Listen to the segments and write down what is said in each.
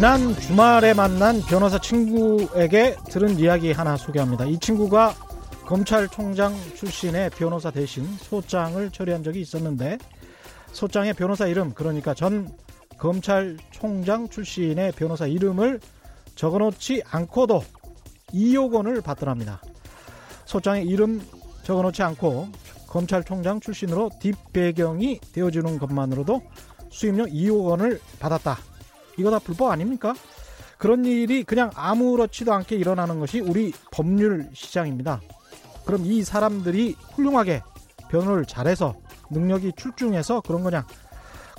지난 주말에 만난 변호사 친구에게 들은 이야기 하나 소개합니다. 이 친구가 검찰총장 출신의 변호사 대신 소장을 처리한 적이 있었는데 소장의 변호사 이름 그러니까 전 검찰총장 출신의 변호사 이름을 적어놓지 않고도 2억 원을 받더랍니다. 소장의 이름 적어놓지 않고 검찰총장 출신으로 뒷배경이 되어주는 것만으로도 수임료 2억 원을 받았다. 이거 다 불법 아닙니까? 그런 일이 그냥 아무렇지도 않게 일어나는 것이 우리 법률 시장입니다. 그럼 이 사람들이 훌륭하게 변호를 잘해서 능력이 출중해서 그런 거냐?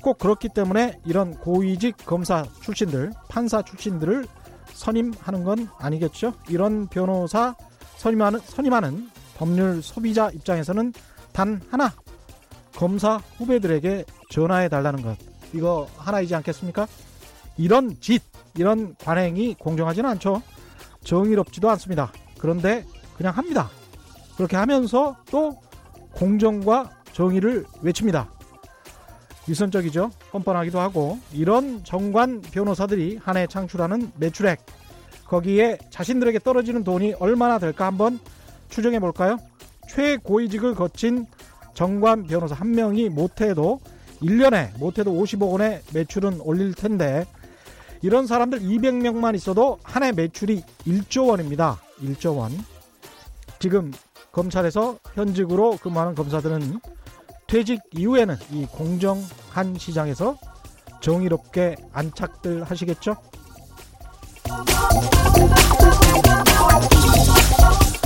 꼭 그렇기 때문에 이런 고위직 검사 출신들, 판사 출신들을 선임하는 건 아니겠죠? 이런 변호사 선임하는, 선임하는 법률 소비자 입장에서는 단 하나 검사 후배들에게 전화해 달라는 것 이거 하나이지 않겠습니까? 이런 짓 이런 관행이 공정하지는 않죠. 정의롭지도 않습니다. 그런데 그냥 합니다. 그렇게 하면서 또 공정과 정의를 외칩니다. 위선적이죠. 뻔뻔하기도 하고 이런 정관 변호사들이 한 해 창출하는 매출액 거기에 자신들에게 떨어지는 돈이 얼마나 될까 한번 추정해 볼까요? 최고위직을 거친 정관 변호사 한 명이 못해도 1년에 못해도 50억 원의 매출은 올릴 텐데 이런 사람들 200명만 있어도 한 해 매출이 1조 원입니다. 1조 원. 지금 검찰에서 현직으로 근무하는 검사들은 퇴직 이후에는 이 공정한 시장에서 정의롭게 안착들 하시겠죠?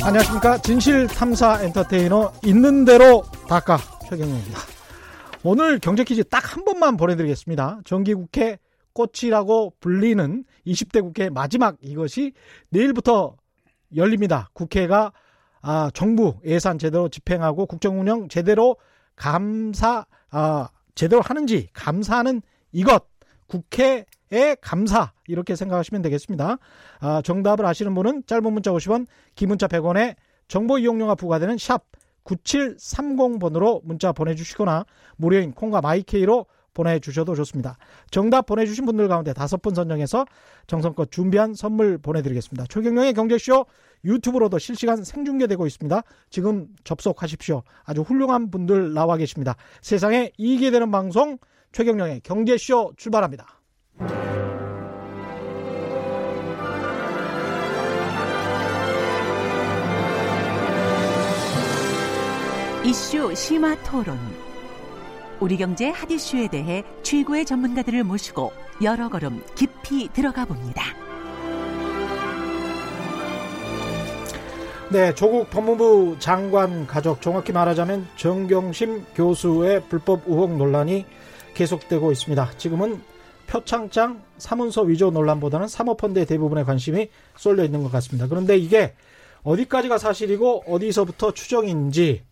안녕하십니까. 진실탐사 엔터테이너 있는 대로 닦아 최경영입니다. 오늘 경제 퀴즈 딱 한 번만 보내드리겠습니다. 정기국회 꽃이라고 불리는 20대 국회 마지막 이것이 내일부터 열립니다. 국회가 아, 정부 예산 제대로 집행하고 국정 운영 제대로 감사 아, 제대로 하는지 감사하는 이것 국회의 감사 이렇게 생각하시면 되겠습니다. 아, 정답을 아시는 분은 짧은 문자 50원, 긴 문자 100원에 정보 이용료가 부과되는 샵 9730번으로 문자 보내주시거나 무료인 콩과 마이케이로 보내주셔도 좋습니다. 정답 보내주신 분들 가운데 다섯 분 선정해서 정성껏 준비한 선물 보내드리겠습니다. 최경영의 경제쇼 유튜브로도 실시간 생중계되고 있습니다. 지금 접속하십시오. 아주 훌륭한 분들 나와 계십니다. 세상에 이익이 되는 방송 최경영의 경제쇼 출발합니다. 이슈 심화 토론. 우리 경제 핫 이슈에 대해 최고의 전문가들을 모시고 여러 걸음 깊이 들어가 봅니다. 네, 조국 법무부 장관 가족 정확히 말하자면 정경심 교수의 불법 의혹 논란이 계속되고 있습니다. 지금은 표창장 사문서 위조 논란보다는 사모펀드의 대부분의 관심이 쏠려 있는 것 같습니다. 그런데 이게 어디까지가 사실이고 어디서부터 추정인지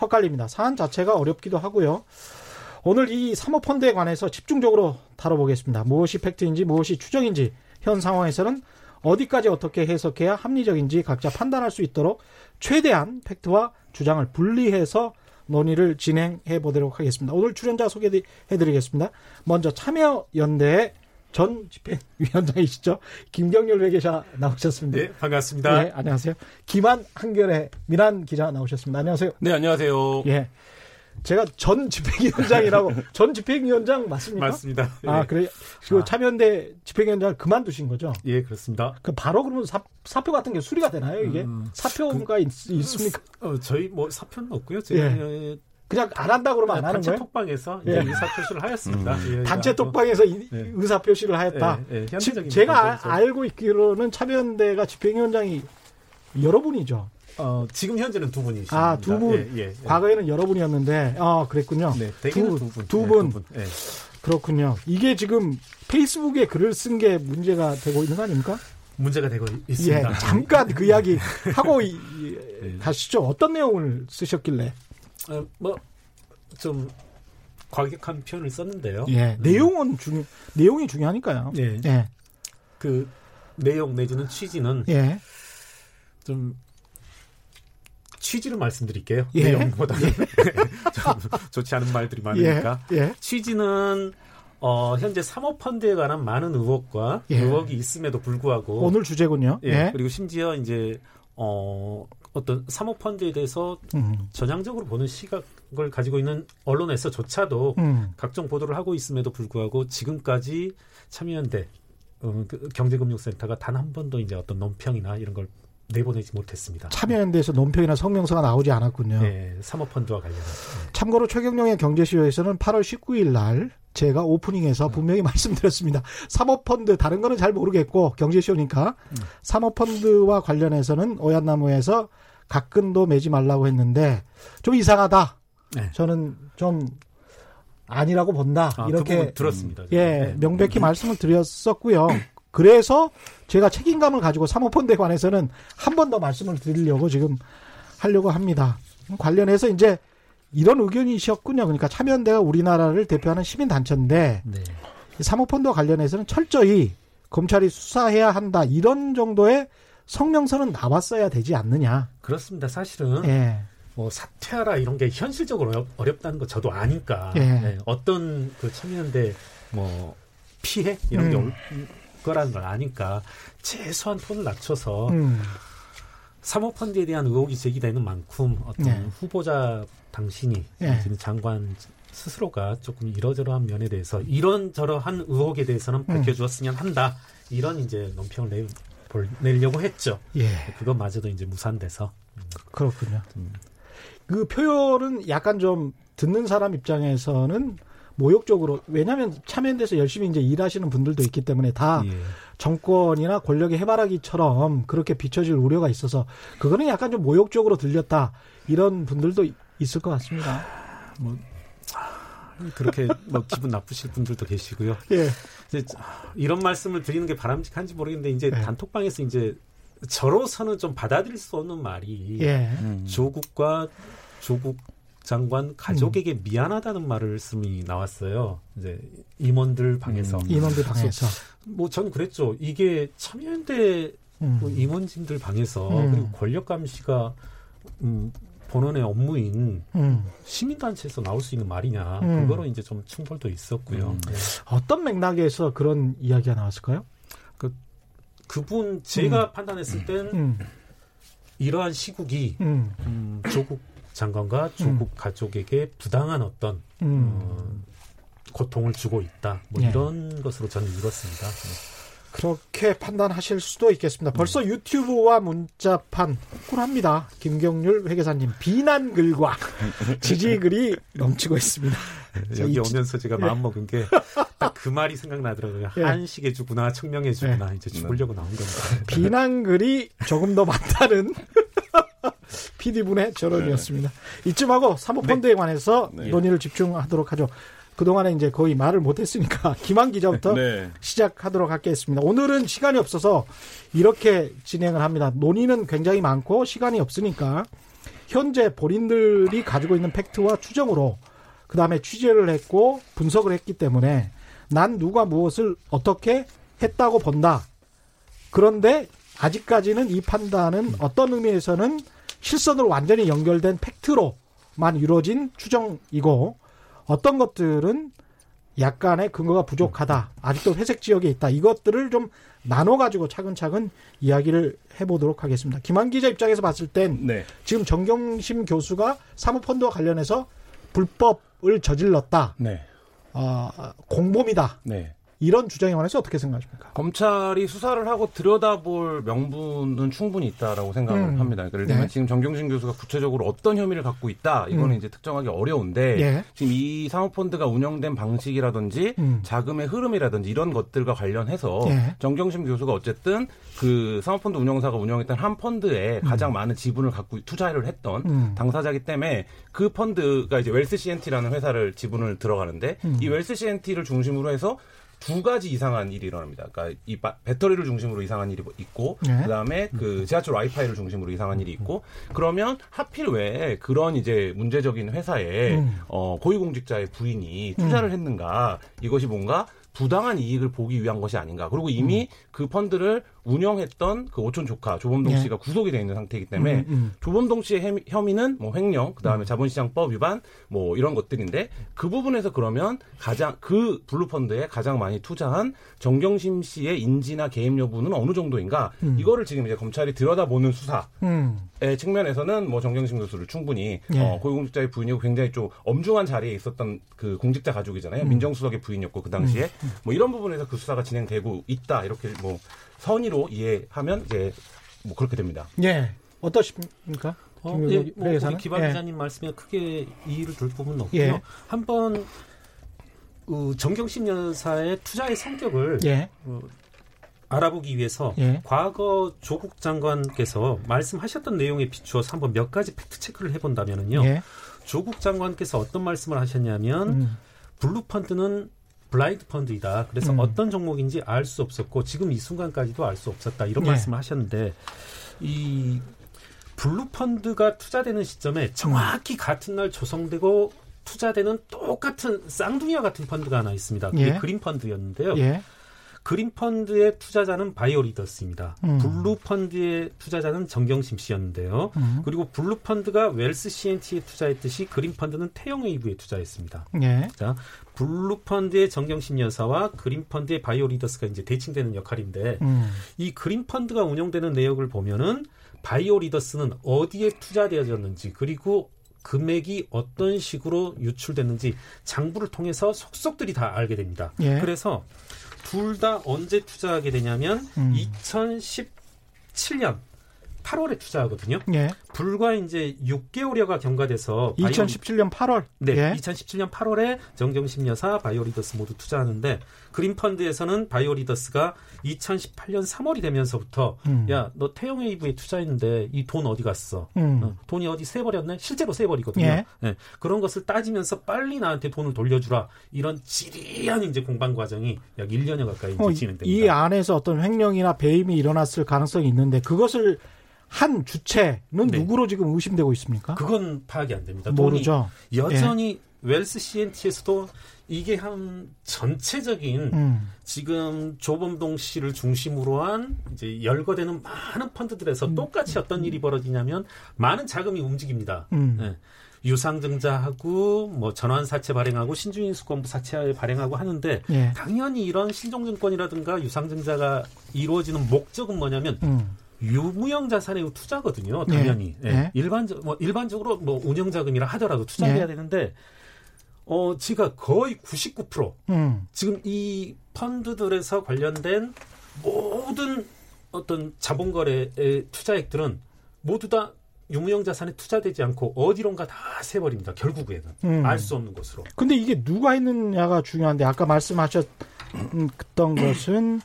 헛갈립니다. 사안 자체가 어렵기도 하고요. 오늘 이 사모펀드에 관해서 집중적으로 다뤄보겠습니다. 무엇이 팩트인지 무엇이 추정인지 현 상황에서는 어디까지 어떻게 해석해야 합리적인지 각자 판단할 수 있도록 최대한 팩트와 주장을 분리해서 논의를 진행해 보도록 하겠습니다. 오늘 출연자 소개해 드리겠습니다. 먼저 참여연대 전 집행위원장이시죠. 김경률 회계사 나오셨습니다. 네, 반갑습니다. 네, 안녕하세요. 김한 한결의 민한 기자 나오셨습니다. 안녕하세요. 네, 안녕하세요. 예. 제가 전 집행위원장이라고 전 집행위원장 맞습니까? 맞습니다. 아 예. 그래 그 참여연대 집행위원장을 그만두신 거죠? 예, 그렇습니다. 그 바로 그러면 사, 사표 같은 게 수리가 되나요 이게 음, 사표가 있, 있습니까? 어, 저희 뭐 사표는 없고요. 제가 예. 그냥 안 한다 그러면 안 하는 단체 거예요? 톡방에서 예. 의사 표시를 하였습니다. 예, 단체 톡방에서 이- 예. 의사 표시를 하였다. 예, 예, 지- 제가. 아- 알고 있기로는 참여연대가 집행위원장이 여러 분이죠. 어, 지금 현재는 두 분이십니다. 아, 두 분. 예, 예, 예. 과거에는 여러 분이었는데, 아, 그랬군요. 네, 두, 두 분. 두 예, 분. 두 분. 예. 그렇군요. 이게 지금 페이스북에 글을 쓴 게 문제가 되고 있는 거 아닙니까? 문제가 되고 예, 있습니다. 잠깐 그 이야기 하고 이- 이- 예. 가시죠. 어떤 내용을 쓰셨길래? 어, 뭐좀 과격한 표현을 썼는데요. 예, 음, 내용은 중 내용이 중요하니까요. 예. 예, 그 내용 내지는 취지는 예. 좀 취지를 말씀드릴게요. 예. 내용보다는 좀 좋지 않은 말들이 많으니까. 예, 예. 취지는 어, 현재 사모펀드에 관한 많은 의혹과 예. 의혹이 있음에도 불구하고 오늘 주제군요. 예, 예. 그리고 심지어 이제 어, 어떤 사모펀드에 대해서 음. 전향적으로 보는 시각을 가지고 있는 언론에서조차도 음. 각종 보도를 하고 있음에도 불구하고 지금까지 참여연대 어, 그 경제금융센터가 단 한 번도 이제 어떤 논평이나 이런 걸 내보내지 못했습니다. 참여연대에서 논평이나 성명서가 나오지 않았군요. 예, 사모펀드와 관련해서. 예. 참고로 최경영의 경제쇼에서는 8월 19일 날 제가 오프닝에서 분명히 말씀드렸습니다. 사모펀드 다른 거는 잘 모르겠고 경제쇼니까 사모펀드와 관련해서는 오얏나무에서 각근도 매지 말라고 했는데 좀 이상하다. 네. 저는 좀 아니라고 본다. 아, 그 이렇게 부분 들었습니다. 예, 네. 명백히 말씀을 드렸었고요. 그래서 제가 책임감을 가지고 사모펀드에 관해서는 한 번 더 말씀을 드리려고 지금 하려고 합니다. 관련해서 이제 이런 의견이셨군요. 그러니까 참여연대가 우리나라를 대표하는 시민단체인데 네. 이 사모펀드와 관련해서는 철저히 검찰이 수사해야 한다. 이런 정도의 성명서는 나왔어야 되지 않느냐. 그렇습니다. 사실은 예. 뭐 사퇴하라 이런 게 현실적으로 어렵, 어렵다는 거 저도 아니까 예. 네, 어떤 그 참여연대 뭐 피해 이런 게 음. 올 거라는 걸 아니까 최소한 톤을 낮춰서 음. 사모펀드에 대한 의혹이 제기되는 만큼 어떤 네. 후보자 당신이 예. 지금 장관 스스로가 조금 이러저러한 면에 대해서 이런저러한 의혹에 대해서는 음. 밝혀주었으면 한다 이런 이제 논평을 내, 볼, 내려고 했죠. 예. 그것마저도 이제 무산돼서 그렇군요. 음. 그 표현은 약간 좀 듣는 사람 입장에서는 모욕적으로 왜냐하면 참여연대에서 열심히 이제 일하시는 분들도 있기 때문에 다 예. 정권이나 권력의 해바라기처럼 그렇게 비춰질 우려가 있어서 그거는 약간 좀 모욕적으로 들렸다 이런 분들도 이- 있을 것 같습니다. 그렇게 뭐 기분 나쁘실 분들도 계시고요. 예. 이제 이런 말씀을 드리는 게 바람직한지 모르겠는데 이제 네. 단톡방에서 이제 저로서는 좀 받아들일 수 없는 말이 예. 조국과 조국 장관 가족에게 미안하다는 말씀이 나왔어요. 이제 임원들 방에서 음. 인원들 방에서. 뭐 전 그랬죠. 이게 참여연대 음. 뭐 임원진들 방에서 음. 그리고 권력 감시가 음, 본원의 업무인 음. 시민단체에서 나올 수 있는 말이냐. 음. 그거로 이제 좀 충돌도 있었고요. 음. 네. 어떤 맥락에서 그런 이야기가 나왔을까요? 그분 제가 판단했을 땐 음. 이러한 시국이 음. 음, 조국 장관과 조국 가족에게 부당한 어떤 음. 어, 고통을 주고 있다. 뭐 예. 이런 것으로 저는 읽었습니다. 그렇게 판단하실 수도 있겠습니다. 벌써 유튜브와 문자판 쿨합니다. 김경률 회계사님 비난 글과 지지 글이 넘치고 있습니다. 여기 이- 오면서 제가 예. 마음 먹은 게 딱 그 말이 생각나더라고요. 예. 한식해 주구나, 청명해 주구나. 이제 죽으려고 나온 겁니다. 비난 글이 조금 더 많다는 PD분의 저론이었습니다. 이쯤 하고 사모펀드에 관해서 네. 논의를 집중하도록 하죠. 그동안에 이제 거의 말을 못했으니까 김한 기자부터 네. 시작하도록 하겠습니다. 오늘은 시간이 없어서 이렇게 진행을 합니다. 논의는 굉장히 많고 시간이 없으니까 현재 본인들이 가지고 있는 팩트와 추정으로 그 다음에 취재를 했고 분석을 했기 때문에 난 누가 무엇을 어떻게 했다고 본다. 그런데 아직까지는 이 판단은 어떤 의미에서는 실선으로 완전히 연결된 팩트로만 이루어진 추정이고 어떤 것들은 약간의 근거가 부족하다. 아직도 회색 지역에 있다. 이것들을 좀 나눠가지고 차근차근 이야기를 해보도록 하겠습니다. 김한 기자 입장에서 봤을 땐 네. 지금 정경심 교수가 사모펀드와 관련해서 불법을 저질렀다. 네. 어, 공범이다. 네. 이런 주장에 관해서 어떻게 생각하십니까? 검찰이 수사를 하고 들여다볼 명분은 충분히 있다라고 생각을 음. 합니다. 그러니까 예를 들면 네. 지금 정경심 교수가 구체적으로 어떤 혐의를 갖고 있다, 이거는 음. 이제 특정하기 어려운데 예. 지금 이 사모펀드가 운영된 방식이라든지 음. 자금의 흐름이라든지 이런 것들과 관련해서 예. 정경심 교수가 어쨌든 그 사모펀드 운영사가 운영했던 한 펀드에 가장 많은 지분을 갖고 투자를 했던 음. 당사자기 때문에 그 펀드가 이제 웰스 CNT라는 회사를 지분을 들어가는데 음. 이 웰스 CNT를 중심으로 해서 두 가지 이상한 일이 일어납니다. 그러니까 이 바- 배터리를 중심으로 이상한 일이 있고 네. 그다음에 그 지하철 와이파이를 중심으로 이상한 일이 있고 그러면 하필 왜 그런 이제 문제적인 회사에 음. 어 고위공직자의 부인이 투자를 했는가 이것이 뭔가 부당한 이익을 보기 위한 것이 아닌가. 그리고 이미 음. 그 펀드를 운영했던 그 오촌 조카 조범동 예. 씨가 구속이 돼 있는 상태이기 때문에 음, 음. 조범동 씨의 혐의- 혐의는 뭐 횡령, 그다음에 자본시장법 위반 뭐 이런 것들인데 그 부분에서 그러면 가장 그 블루 펀드에 가장 많이 투자한 정경심 씨의 인지나 개입 여부는 어느 정도인가? 음. 이거를 지금 이제 검찰이 들여다보는 수사의 음. 측면에서는 뭐 정경심 교수를 충분히 예. 어, 고위공직자의 부인이고 굉장히 좀 엄중한 자리에 있었던 그 공직자 가족이잖아요. 음. 민정수석의 부인이었고 그 당시에 뭐 이런 부분에서 그 수사가 진행되고 있다 이렇게 뭐 선의로 이해하면 이제 뭐 그렇게 됩니다. 예. 어떠십니까? 어, 예, 뭐 우리? 기반 예. 기자님 말씀에 크게 이의를 둘 부분은 없고요. 예. 한번 어, 정경심 여사의 투자의 성격을 예. 어, 알아보기 위해서 예. 과거 조국 장관께서 말씀하셨던 내용에 비추어서 한번 몇 가지 팩트 체크를 해본다면은요. 예. 조국 장관께서 어떤 말씀을 하셨냐면 음. 블루 펀드는 블라인드 펀드이다. 그래서 음. 어떤 종목인지 알 수 없었고 지금 이 순간까지도 알 수 없었다. 이런 예. 말씀을 하셨는데 이 블루 펀드가 투자되는 시점에 정확히 같은 날 조성되고 투자되는 똑같은 쌍둥이와 같은 펀드가 하나 있습니다. 그게 예. 그린 펀드였는데요. 예. 그린 펀드의 투자자는 바이오 리더스입니다. 음. 블루 펀드의 투자자는 정경심 씨였는데요. 음. 그리고 블루 펀드가 웰스 CNT에 투자했듯이 그린 펀드는 태영웨이브에 투자했습니다. 예. 자, 블루 펀드의 정경심 여사와 그린 펀드의 바이오 리더스가 이제 대칭되는 역할인데 음. 이 그린 펀드가 운영되는 내역을 보면은 바이오 리더스는 어디에 투자되어졌는지 그리고 금액이 어떤 식으로 유출됐는지 장부를 통해서 속속들이 다 알게 됩니다. 예. 그래서 둘 다 언제 투자하게 되냐면 음. 2017년 8월에 투자하거든요. 예. 불과 이제 6개월여가 경과돼서 바이오- 2017년 8월. 네, 예. 2017년 8월에 정경심 여사, 바이오리더스 모두 투자하는데 그린펀드에서는 바이오리더스가 2018년 3월이 되면서부터 음. 야, 너 태영웨이브에 투자했는데 이 돈 어디 갔어? 음. 어, 돈이 어디 새버렸네? 실제로 새버리거든요. 예. 네, 그런 것을 따지면서 빨리 나한테 돈을 돌려주라. 이런 지리한 이제 공방 과정이 약 1년여 가까이 어, 진행됩니다. 이 안에서 어떤 횡령이나 배임이 일어났을 가능성이 있는데 그것을 한 주체는 네. 누구로 지금 의심되고 있습니까? 그건 파악이 안 됩니다. 모르죠. 여전히 웰스 CNT에서도 이게 한 전체적인 음. 지금 조범동 씨를 중심으로 한 이제 열거되는 많은 펀드들에서 똑같이 어떤 일이 벌어지냐면 많은 자금이 움직입니다. 음. 예. 유상증자하고 뭐 전환사채 발행하고 신중인수권부 사채 발행하고 하는데 예. 당연히 이런 신종증권이라든가 유상증자가 이루어지는 목적은 뭐냐면 음. 유무형 자산의 투자거든요. 예. 당연히 예. 예. 일반적 뭐 일반적으로 뭐 운영 자금이라 하더라도 투자해야 예. 되는데 어 지가 거의 99% 음. 지금 이 펀드들에서 관련된 모든 어떤 자본거래의 투자액들은 모두 다 유무형 자산에 투자되지 않고 어디론가 다 새버립니다. 결국에는 음. 알수 없는 곳으로. 근데 이게 누가 했느냐가 중요한데 아까 말씀하셨던 것은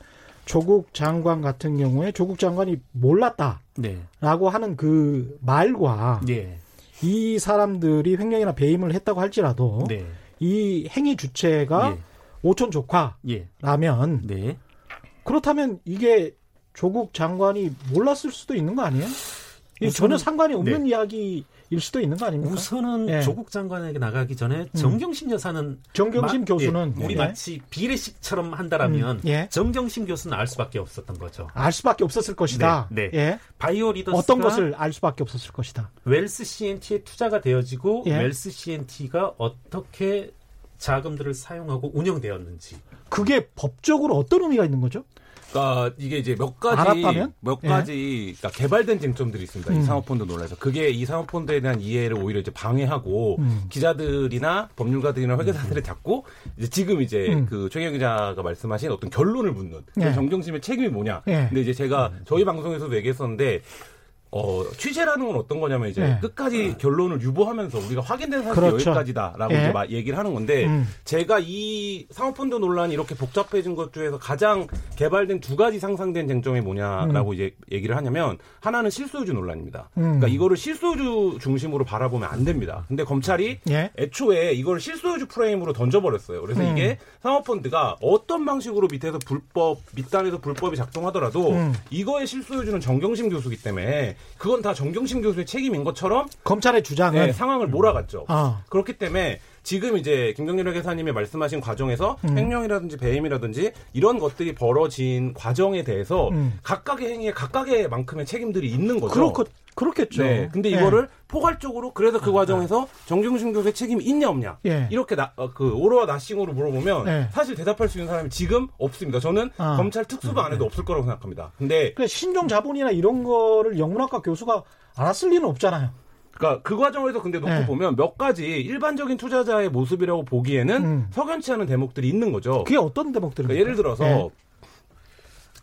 조국 장관 같은 경우에 조국 장관이 몰랐다라고 네. 하는 그 말과 예. 이 사람들이 횡령이나 배임을 했다고 할지라도 네. 이 행위 주체가 오촌 조카라면 예. 네. 그렇다면 이게 조국 장관이 몰랐을 수도 있는 거 아니에요? 우선은- 전혀 상관이 없는 이야기 일 수도 있는 거 아닙니까? 우선은 예. 조국 장관에게 나가기 전에 정경심 여사는 정경심 마- 교수는 예, 우리 예. 마치 비례식처럼 한다라면 음, 예. 정경심 교수는 알 수밖에 없었던 거죠. 알 수밖에 없었을 것이다. 네, 네. 예. 바이오 리더스가 어떤 것을 알 수밖에 없었을 것이다. 웰스 CNT에 투자가 되어지고 예. 웰스 CNT가 어떻게 자금들을 사용하고 운영되었는지 그게 법적으로 어떤 의미가 있는 거죠? 그러니까 이게 이제 몇 가지 알았다면? 몇 예. 가지 그러니까 개발된 쟁점들이 있습니다. 음. 이 사모펀드 논란에서 그게 이 사모펀드에 대한 이해를 오히려 이제 방해하고 음. 기자들이나 법률가들이나 회계사들을 잡고 이제 지금 이제 음. 그 최경 기자가 말씀하신 어떤 결론을 묻는 그 예. 정경심의 책임이 뭐냐. 예. 근데 이제 제가 저희 방송에서도 얘기했었는데 어, 취재라는 건 어떤 거냐면 이제 예. 끝까지 결론을 유보하면서 우리가 확인된 사실이 그렇죠. 여기까지다라고 예. 이제 막 얘기를 하는 건데 음. 제가 이 사모펀드 논란이 이렇게 복잡해진 것 중에서 가장 개발된 두 가지 상상된 쟁점이 뭐냐라고 이제 얘기를 하냐면 하나는 실소유주 논란입니다. 음. 그러니까 이거를 실소유주 중심으로 바라보면 안 됩니다. 근데 검찰이 예. 애초에 이걸 실소유주 프레임으로 던져버렸어요. 그래서 음. 이게 사모펀드가 어떤 방식으로 밑에서 불법, 밑단에서 불법이 작동하더라도 음. 이거의 실소유주는 정경심 교수기 때문에 그건 다 정경심 교수의 책임인 것처럼 검찰의 주장은 네, 상황을 몰아갔죠. 아. 그렇기 때문에 지금 이제 김경렬 회계사님이 말씀하신 과정에서 음. 횡령이라든지 배임이라든지 이런 것들이 벌어진 과정에 대해서 음. 각각의 행위에 각각의 만큼의 책임들이 있는 거죠. 그렇고 그렇겠죠. 네. 근데 예. 이거를 포괄적으로 그래서 그 과정에서 정경심 교수의 책임이 있냐 없냐 예. 이렇게 나, 어, 그 오로와 나싱으로 물어보면 예. 사실 대답할 수 있는 사람이 지금 없습니다. 저는 아. 검찰 특수부 안에도 없을 거라고 생각합니다. 근데 그 신종 자본이나 이런 거를 영문학과 교수가 알았을 리는 없잖아요. 그러니까 그 과정에서 근데 놓고 네. 보면 몇 가지 일반적인 투자자의 모습이라고 보기에는 음. 석연치 않은 대목들이 있는 거죠. 그게 어떤 대목들입니까? 그러니까 예를 들어서 예.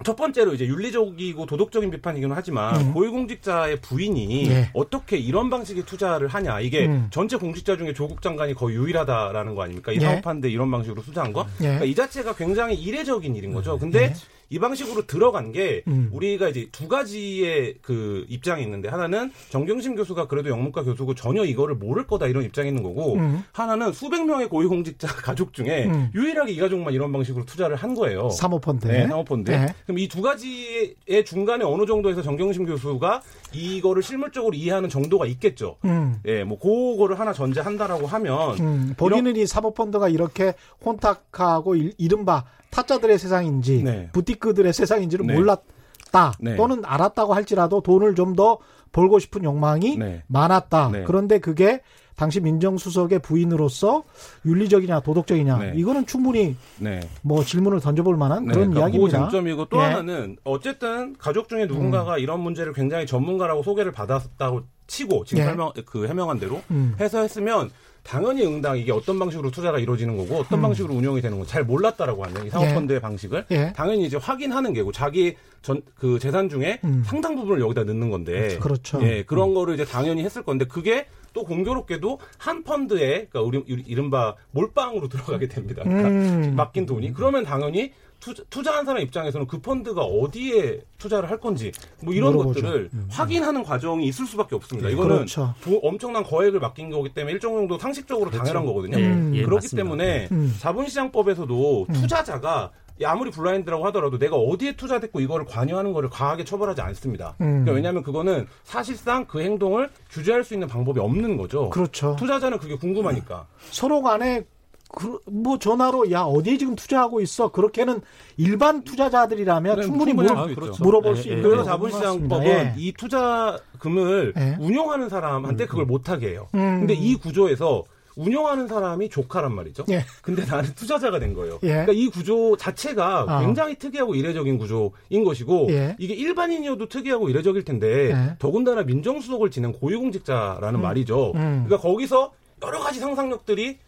첫 번째로 이제 윤리적이고 도덕적인 비판이기는 하지만 음. 고위공직자의 부인이 예. 어떻게 이런 방식의 투자를 하냐 이게 음. 전체 공직자 중에 조국 장관이 거의 유일하다라는 거 아닙니까? 이 예. 사업하는데 이런 방식으로 투자한 거. 예. 그러니까 이 자체가 굉장히 이례적인 일인 거죠. 근데 예. 이 방식으로 들어간 게 음. 우리가 이제 두 가지의 그 입장이 있는데 하나는 정경심 교수가 그래도 영문과 교수고 전혀 이거를 모를 거다 이런 입장이 있는 거고 음. 하나는 수백 명의 고위공직자 가족 중에 음. 유일하게 이 가족만 이런 방식으로 투자를 한 거예요. 사모펀드. 네, 사모펀드. 네. 그럼 이 두 가지의 중간에 어느 정도에서 정경심 교수가 이거를 실물적으로 이해하는 정도가 있겠죠. 음. 예, 뭐 그거를 하나 전제한다라고 하면 음, 본인은 이 사모펀드가 이렇게 혼탁하고 일- 이른바 타짜들의 세상인지 네. 부티크들의 세상인지를 네. 몰랐다 네. 또는 알았다고 할지라도 돈을 좀 더 벌고 싶은 욕망이 네. 많았다. 네. 그런데 그게 당시 민정수석의 부인으로서 윤리적이냐 도덕적이냐 네. 이거는 충분히 네. 뭐 질문을 던져볼 만한 네, 그런 그러니까 이야기입니다. 그 쟁점이고 또 예. 하나는 어쨌든 가족 중에 누군가가 이런 문제를 굉장히 전문가라고 소개를 받았다고 치고 지금 예. 설명 그 해명한 대로 음. 해서 했으면 당연히 응당 이게 어떤 방식으로 투자가 이루어지는 거고 어떤 음. 방식으로 운영이 되는 거잘 몰랐다라고 하는 이 사모펀드의 방식을 예. 당연히 이제 확인하는 게고 자기 전 그 재산 중에 음. 상당 부분을 여기다 넣는 건데 그렇죠. 예 그런 거를 이제 당연히 했을 건데 그게 또 공교롭게도 한 펀드에 그러니까 이른바 몰빵으로 들어가게 됩니다. 그러니까 음. 맡긴 돈이 그러면 당연히 투자, 투자 한 사람 입장에서는 그 펀드가 어디에 투자를 할 건지 뭐 이런 물어보죠. 것들을 확인하는 과정이 있을 수밖에 없습니다. 이거는 그렇죠. 도- 엄청난 거액을 맡긴 거기 때문에 일정 정도 상식적으로 당연한 거거든요. 음. 예, 그렇기 맞습니다. 때문에 음. 자본시장법에서도 투자자가 아무리 블라인드라고 하더라도 내가 어디에 투자됐고 이거를 관여하는 거를 과하게 처벌하지 않습니다. 음. 그러니까 왜냐하면 그거는 사실상 그 행동을 규제할 수 있는 방법이 없는 거죠. 그렇죠. 투자자는 그게 궁금하니까. 서로 간에 그, 뭐 전화로 야 어디에 지금 투자하고 있어 그렇게는 일반 투자자들이라면 네, 충분히 충분히 물, 있죠. 물어볼 예, 수 예, 있는 예. 그래서 자본시장법은. 예. 이 투자금을 예. 운용하는 사람한테 그걸 못하게 해요. 음. 근데 이 구조에서 운용하는 사람이 조카란 말이죠. 예. 근데 나는 투자자가 된 거예요. 예. 그러니까 이 구조 자체가 아. 굉장히 특이하고 이례적인 구조인 것이고 예. 이게 일반인이어도 특이하고 이례적일 텐데 예. 더군다나 민정수석을 지낸 고위공직자라는 말이죠. 음. 그러니까 거기서 여러 가지 상상력들이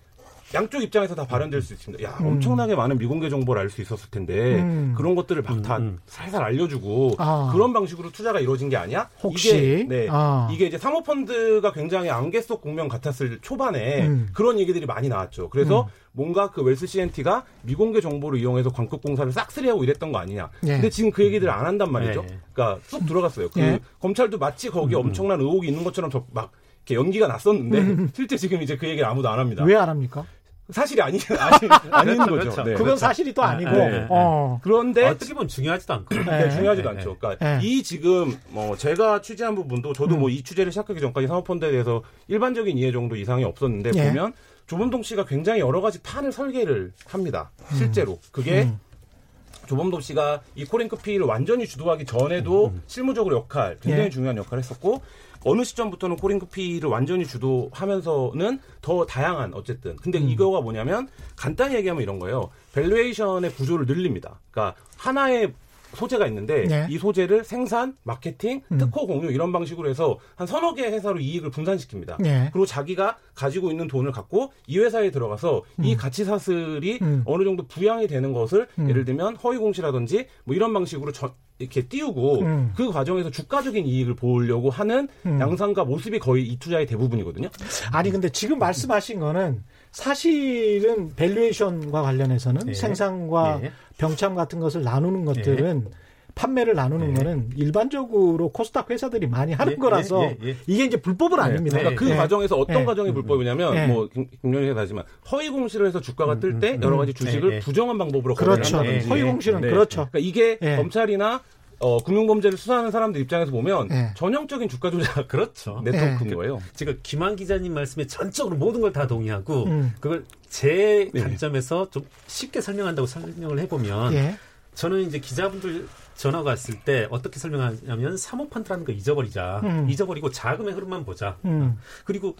양쪽 입장에서 다 발현될 수 있습니다. 야, 엄청나게 많은 미공개 정보를 알 수 있었을 텐데 음. 그런 것들을 막다 음. 살살 알려주고 아. 그런 방식으로 투자가 이루어진 게 아니야? 혹시? 이게, 네, 아. 이게 이제 사모펀드가 굉장히 안개 속 국면 같았을 초반에 음. 그런 얘기들이 많이 나왔죠. 그래서 뭔가 그 웰스 CNT가 미공개 정보를 이용해서 광급 공사를 싹쓸이하고 이랬던 거 아니냐. 예. 근데 지금 그 얘기들을 안 한단 말이죠. 예. 그러니까 쑥 들어갔어요. 그 예. 검찰도 마치 거기에 엄청난 의혹이 있는 것처럼 저- 막 이렇게 연기가 났었는데 실제 지금 이제 그 얘기를 아무도 안 합니다. 음. 왜안 합니까? 사실이 아니 아니 아닌 그렇죠, 거죠. 그렇죠. 네. 그건 사실이 또 아니고. 네. 어. 그런데 어떻게 보면 중요하지도 않고. 네, 네. 중요하지도 네, 않죠. 네. 그러니까 네. 이 지금 뭐 제가 취재한 부분도 저도 음. 뭐이 취재를 시작하기 전까지 사모펀드에 대해서 일반적인 이해 정도 이상이 없었는데 예. 보면 조범동 씨가 굉장히 여러 가지 판을 설계를 합니다. 실제로 그게 음. 조범동 씨가 이 코링크 PE를 완전히 주도하기 전에도 실무적으로 역할 굉장히 음. 예. 중요한 역할을 했었고 어느 시점부터는 코링크 PE를 완전히 주도하면서는 더 다양한 어쨌든 근데 음. 이거가 뭐냐면 간단히 얘기하면 이런 거예요. valuation의 구조를 늘립니다. 그러니까 하나의 소재가 있는데 네. 이 소재를 생산, 마케팅, 음. 특허 공유 이런 방식으로 해서 한 서너 개 회사로 이익을 분산시킵니다. 예. 그리고 자기가 가지고 있는 돈을 갖고 이 회사에 들어가서 이 가치 사슬이 음. 어느 정도 부양이 되는 것을 음. 예를 들면 허위 공시라든지 뭐 이런 방식으로 저- 이렇게 띄우고 음. 그 과정에서 주가적인 이익을 보려고 하는 음. 양상과 모습이 거의 이 투자의 대부분이거든요. 아니 근데 지금 말씀하신 거는 사실은 밸류에이션과 관련해서는 네. 생산과 네. 병참 같은 것을 나누는 것들은 판매를 나누는 네. 거는 일반적으로 코스닥 회사들이 많이 하는 예, 거라서 예, 예, 예. 이게 이제 불법은 아닙니다. 그러니까 그 예. 과정에서 어떤 예. 과정이 불법이냐면 예. 뭐 김용희 다지만 허위 공시를 해서 주가가 뜰 때 여러 가지 주식을 예, 예. 부정한 방법으로 그렇죠. 거래한다든지 허위 공시는 네. 그렇죠. 그러니까 이게 예. 검찰이나 어, 금융범죄를 수사하는 사람들 입장에서 보면 네. 전형적인 주가 조작 그렇죠. 네트워크인 거예요. 제가 김한 기자님 말씀에 전적으로 모든 걸 다 동의하고 음. 그걸 제 네. 관점에서 좀 쉽게 설명한다고 설명을 해보면 예. 저는 이제 기자분들 전화가 왔을 때 어떻게 설명하냐면 사모 펀드라는 거 잊어버리자. 음. 잊어버리고 자금의 흐름만 보자. 음. 그리고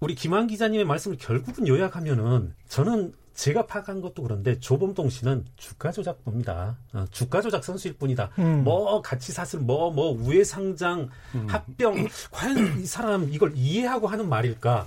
우리 김한 기자님의 말씀을 결국은 요약하면은 저는 제가 파악한 것도 그런데 조범동 씨는 주가 조작범이다. 어, 주가 조작 선수일 뿐이다. 음. 뭐 가치 사슬, 뭐뭐 우회 상장, 합병, 과연 이 사람 이걸 이해하고 하는 말일까?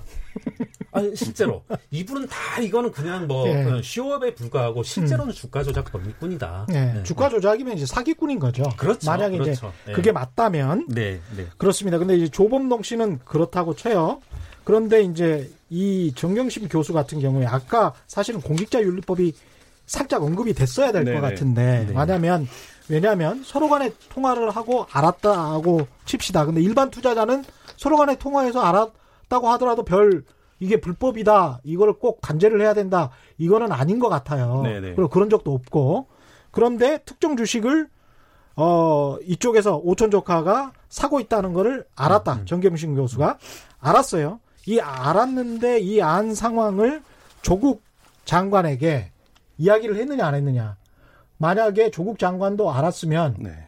아니 실제로 이분은 다 이거는 그냥 뭐 예. 어, 쇼업에 불과하고 실제로는 주가 조작범일 뿐이다. 예. 네. 주가 조작이면 이제 사기꾼인 거죠. 그렇죠. 만약에 이제 그렇죠. 예. 그게 맞다면 네, 네. 그렇습니다. 근데 이제 조범동 씨는 그렇다고 쳐요. 그런데 이제 이 정경심 교수 같은 경우에 아까 사실은 공직자 윤리법이 살짝 언급이 됐어야 될것 네네. 같은데 네. 왜냐하면 왜냐하면 서로 간에 통화를 하고 알았다 하고 칩시다. 근데 일반 투자자는 서로 간에 통화해서 알았다고 하더라도 별 이게 불법이다. 이거를 꼭 간제를 해야 된다. 이거는 아닌 것 같아요. 네네. 그리고 그런 적도 없고 그런데 특정 주식을 어 이쪽에서 오촌 조카가 사고 있다는 거를 알았다. 정겸신 교수가 알았어요. 이 알았는데 이 안 상황을 조국 장관에게 이야기를 했느냐 안 했느냐. 만약에 조국 장관도 알았으면 네.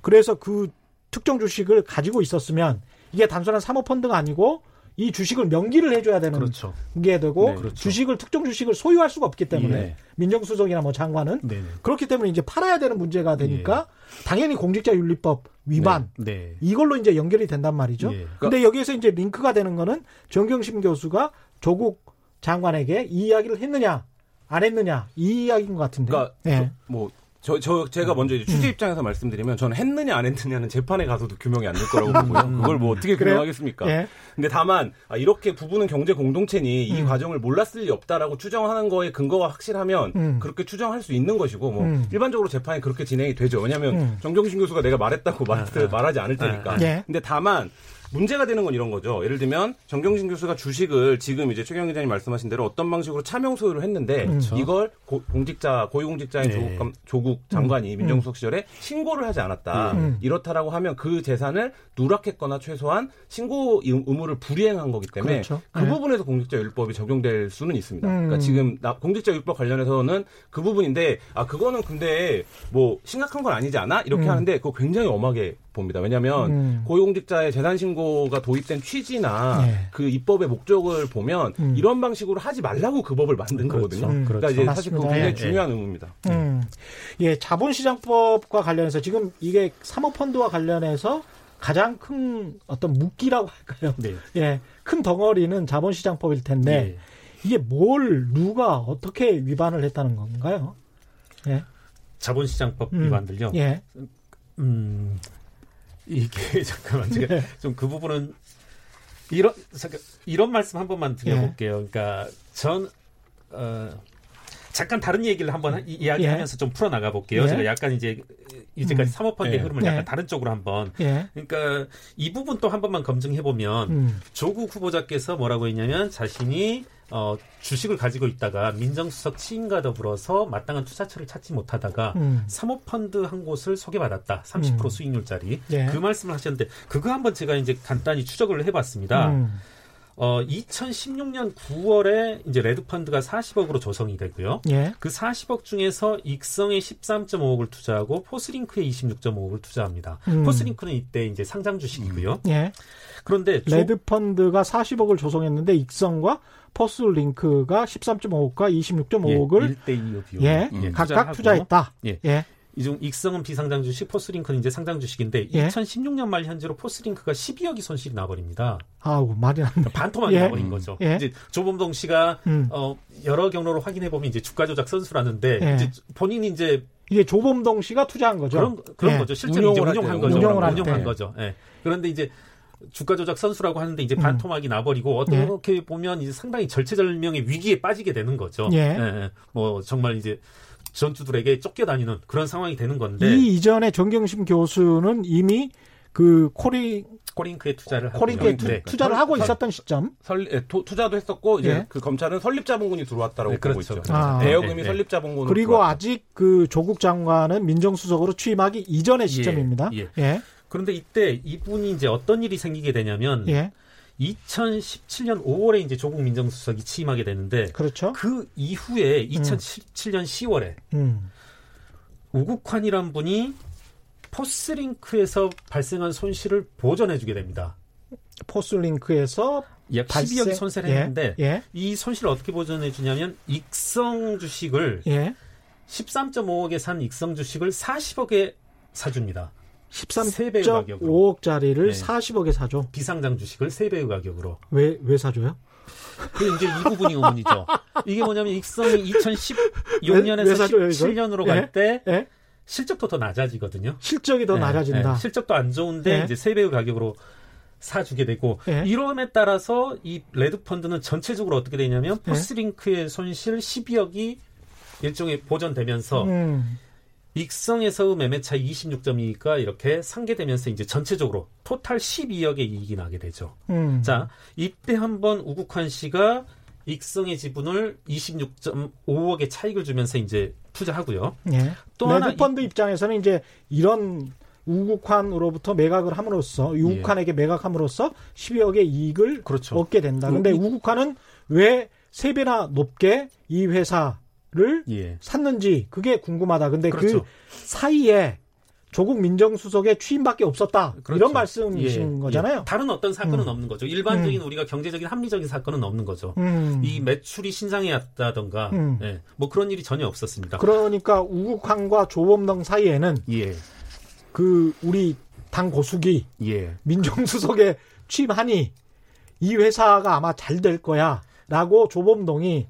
그래서 그 특정 주식을 가지고 있었으면 이게 단순한 사모펀드가 아니고 이 주식을 명기를 해줘야 되는 그렇죠. 게 되고 네, 그렇죠. 주식을 특정 주식을 소유할 수가 없기 때문에 네. 민정수석이나 뭐 장관은 네, 네. 그렇기 때문에 이제 팔아야 되는 문제가 되니까 당연히 공직자윤리법 위반 네. 이걸로 이제 연결이 된단 말이죠. 예. 근데 여기에서 이제 링크가 되는 거는 정경심 교수가 조국 장관에게 이 이야기를 했느냐 안 했느냐 이 이야기인 것 같은데. 그러니까 예. 뭐 저, 저, 제가 먼저 이제 취재 입장에서 말씀드리면 저는 했느냐 안 했느냐는 재판에 가서도 규명이 안 될 거라고 보고요. 그걸 뭐 어떻게? 규명하겠습니까? 예. 근데 다만 아, 이렇게 부부는 경제 공동체니 이 음. 과정을 몰랐을 리 없다라고 추정하는 거에 근거가 확실하면 음. 그렇게 추정할 수 있는 것이고 뭐 음. 일반적으로 재판이 그렇게 진행이 되죠. 왜냐하면 음. 정경심 교수가 내가 말했다고 말, 말하지 않을 테니까. 아, 예. 근데 다만 문제가 되는 건 이런 거죠. 예를 들면 정경심 교수가 주식을 지금 이제 최경 기자님 말씀하신 대로 어떤 방식으로 차명 소유를 했는데 그렇죠. 이걸 고, 공직자 고위공직자인 네. 조국, 감- 조국 장관이 민정수석 시절에 신고를 하지 않았다. 음. 이렇다라고 하면 그 재산을 누락했거나 최소한 신고 의- 의무를 불이행한 거기 때문에 그렇죠. 그 네. 부분에서 공직자 율법이 적용될 수는 있습니다. 음. 그러니까 지금 나- 공직자 율법 관련해서는 그 부분인데 아 그거는 근데 뭐 심각한 건 아니지 않아? 이렇게 음. 하는데 그거 굉장히 엄하게 봅니다. 왜냐하면 음. 고위공직자의 재산 신고가 도입된 취지나 네. 그 입법의 목적을 보면 음. 이런 방식으로 하지 말라고 그 법을 만든 그렇죠. 거거든요. 음. 그러니까 이제 사실. 그거 굉장히 예. 중요한 의무입니다. 음. 예, 자본시장법과 관련해서 지금 이게 사모펀드와 관련해서 가장 큰 어떤 묶기라고 할까요? 네. 예, 큰 덩어리는 자본시장법일 텐데 예. 이게 뭘 누가 어떻게 위반을 했다는 건가요? 예, 자본시장법 음. 위반들요. 예, 음, 이게 잠깐만 제가 네. 좀그 부분은 이런 잠깐 이런 말씀 한 번만 드려볼게요. 예. 그러니까 전 어, 잠깐 다른 얘기를 한번 하- 이- 이야기하면서 좀 풀어 나가 볼게요. 예. 제가 약간 이제 이제까지 음. 사모펀드의 예. 흐름을 예. 약간 다른 쪽으로 한번 예, 그러니까 이 부분 또 한 번만 검증해 보면 음, 조국 후보자께서 뭐라고 했냐면 자신이 어, 주식을 가지고 있다가 민정수석 취임과 더불어서 마땅한 투자처를 찾지 못하다가 음. 사모펀드 한 곳을 소개받았다. 30% 음. 수익률짜리. 예. 그 말씀을 하셨는데 그거 한번 제가 이제 간단히 추적을 해봤습니다. 음, 어, 2016년 9월에 이제 레드펀드가 40억으로 조성이 되고요. 예, 그 40억 중에서 익성에 13.5억을 투자하고 포스링크에 26.5억을 투자합니다. 음. 포스링크는 이때 이제 상장 주식이고요. 예. 그런데 조- 레드 펀드가 40억을 조성했는데 익성과 포스링크가 13.5억과 26.5억을 1대2 비율. 예, 각각 투자했다. 예. 예. 이중 익성은 비상장 주식, 포스링크는 이제 상장 주식인데 예. 2016년 말 현재로 포스링크가 12억이 손실이 나버립니다. 아우 말이 안 돼. 반토막이 예. 나버린 거죠. 예. 이제 조범동 씨가 음. 어, 여러 경로로 확인해 보면 이제 주가 조작 선수라는데 예. 이제 본인이 이제 이게 조범동 씨가 투자한 거죠. 그런 그런 예. 거죠. 실제로 이제 운용을 할 운용한 때, 거죠. 운용을 할 운용한 때. 거죠. 예. 그런데 이제 주가 조작 선수라고 하는데 이제 음. 반토막이 나버리고 예. 어떻게 보면 이제 상당히 절체절명의 위기에 빠지게 되는 거죠. 예. 예. 뭐 정말 이제 전주들에게 쫓겨다니는 그런 상황이 되는 건데 이 이전에 정경심 교수는 이미 그 코리 코링크에 투자를 하고 코링크에 투, 네. 투자를 하고 있었던 시점. 설, 예, 토- 투자도 했었고 이제 예. 그 검찰은 설립자본금이 들어왔다라고 네, 보고 그렇죠. 있죠. 아. 대여금이 네, 네. 설립자본금으로 그리고 들어왔다. 아직 그 조국 장관은 민정수석으로 취임하기 이전의 시점입니다. 예. 예. 그런데 이때 이분이 이제 어떤 일이 생기게 되냐면 예. 2017년 5월에 이제 조국 민정수석이 취임하게 되는데 그렇죠. 그 이후에 2017년 10월에 음. 우국환이란 분이 포스링크에서 발생한 손실을 보전해주게 됩니다. 포스링크에서 약 발생- 12억이 손실을 예, 했는데 예. 이 손실을 어떻게 보전해주냐면 익성 주식을 예. 13.5억에 산 익성 주식을 40억에 사줍니다. 세 배의 가격으로. 13.5억짜리를 네. 40억에 사죠. 비상장 주식을 3배의 가격으로. 왜, 왜 사줘요? 그 이제 이 부분이 의문이죠. 이게 뭐냐면 익성이 왜- 왜 2016년에서 사줘요, 이걸? 17년으로 예? 갈때 예? 실적도 더 낮아지거든요. 실적이 더 네, 낮아진다. 네, 실적도 안 좋은데 네. 이제 3배의 가격으로 사주게 되고 네. 이러함에 따라서 이 레드 펀드는 전체적으로 어떻게 되냐면 네. 포스링크의 손실 12억이 일종의 보전되면서 음. 익성에서의 매매 차이 26점이니까 이렇게 상계되면서 이제 전체적으로 토탈 12억의 이익이 나게 되죠. 음. 자, 이때 한번 우국환 씨가 익성의 지분을 26.5억의 차익을 주면서 이제 투자하고요. 예. 또 하나 레드펀드 입장에서는 이제 이런 우국환으로부터 매각을 함으로써 우국환에게 매각함으로써 12억의 이익을 예. 그렇죠. 얻게 된다. 근데 이- 우국환은 왜세 배나 높게 이 회사 를 예. 샀는지 그게 궁금하다. 근데 그렇죠. 그 사이에 조국 민정수석의 취임밖에 없었다. 그렇죠. 이런 말씀이신 예, 거잖아요. 예. 다른 어떤 사건은 음. 없는 거죠. 일반적인 우리가 경제적인 합리적인 사건은 없는 거죠. 음. 이 매출이 신장해왔다던가 음. 예, 뭐 그런 일이 전혀 없었습니다. 그러니까 우국환과 조범동 사이에는 예, 그 우리 당 고수기 예, 민정수석에 취임하니 이 회사가 아마 잘 될 거야라고 조범동이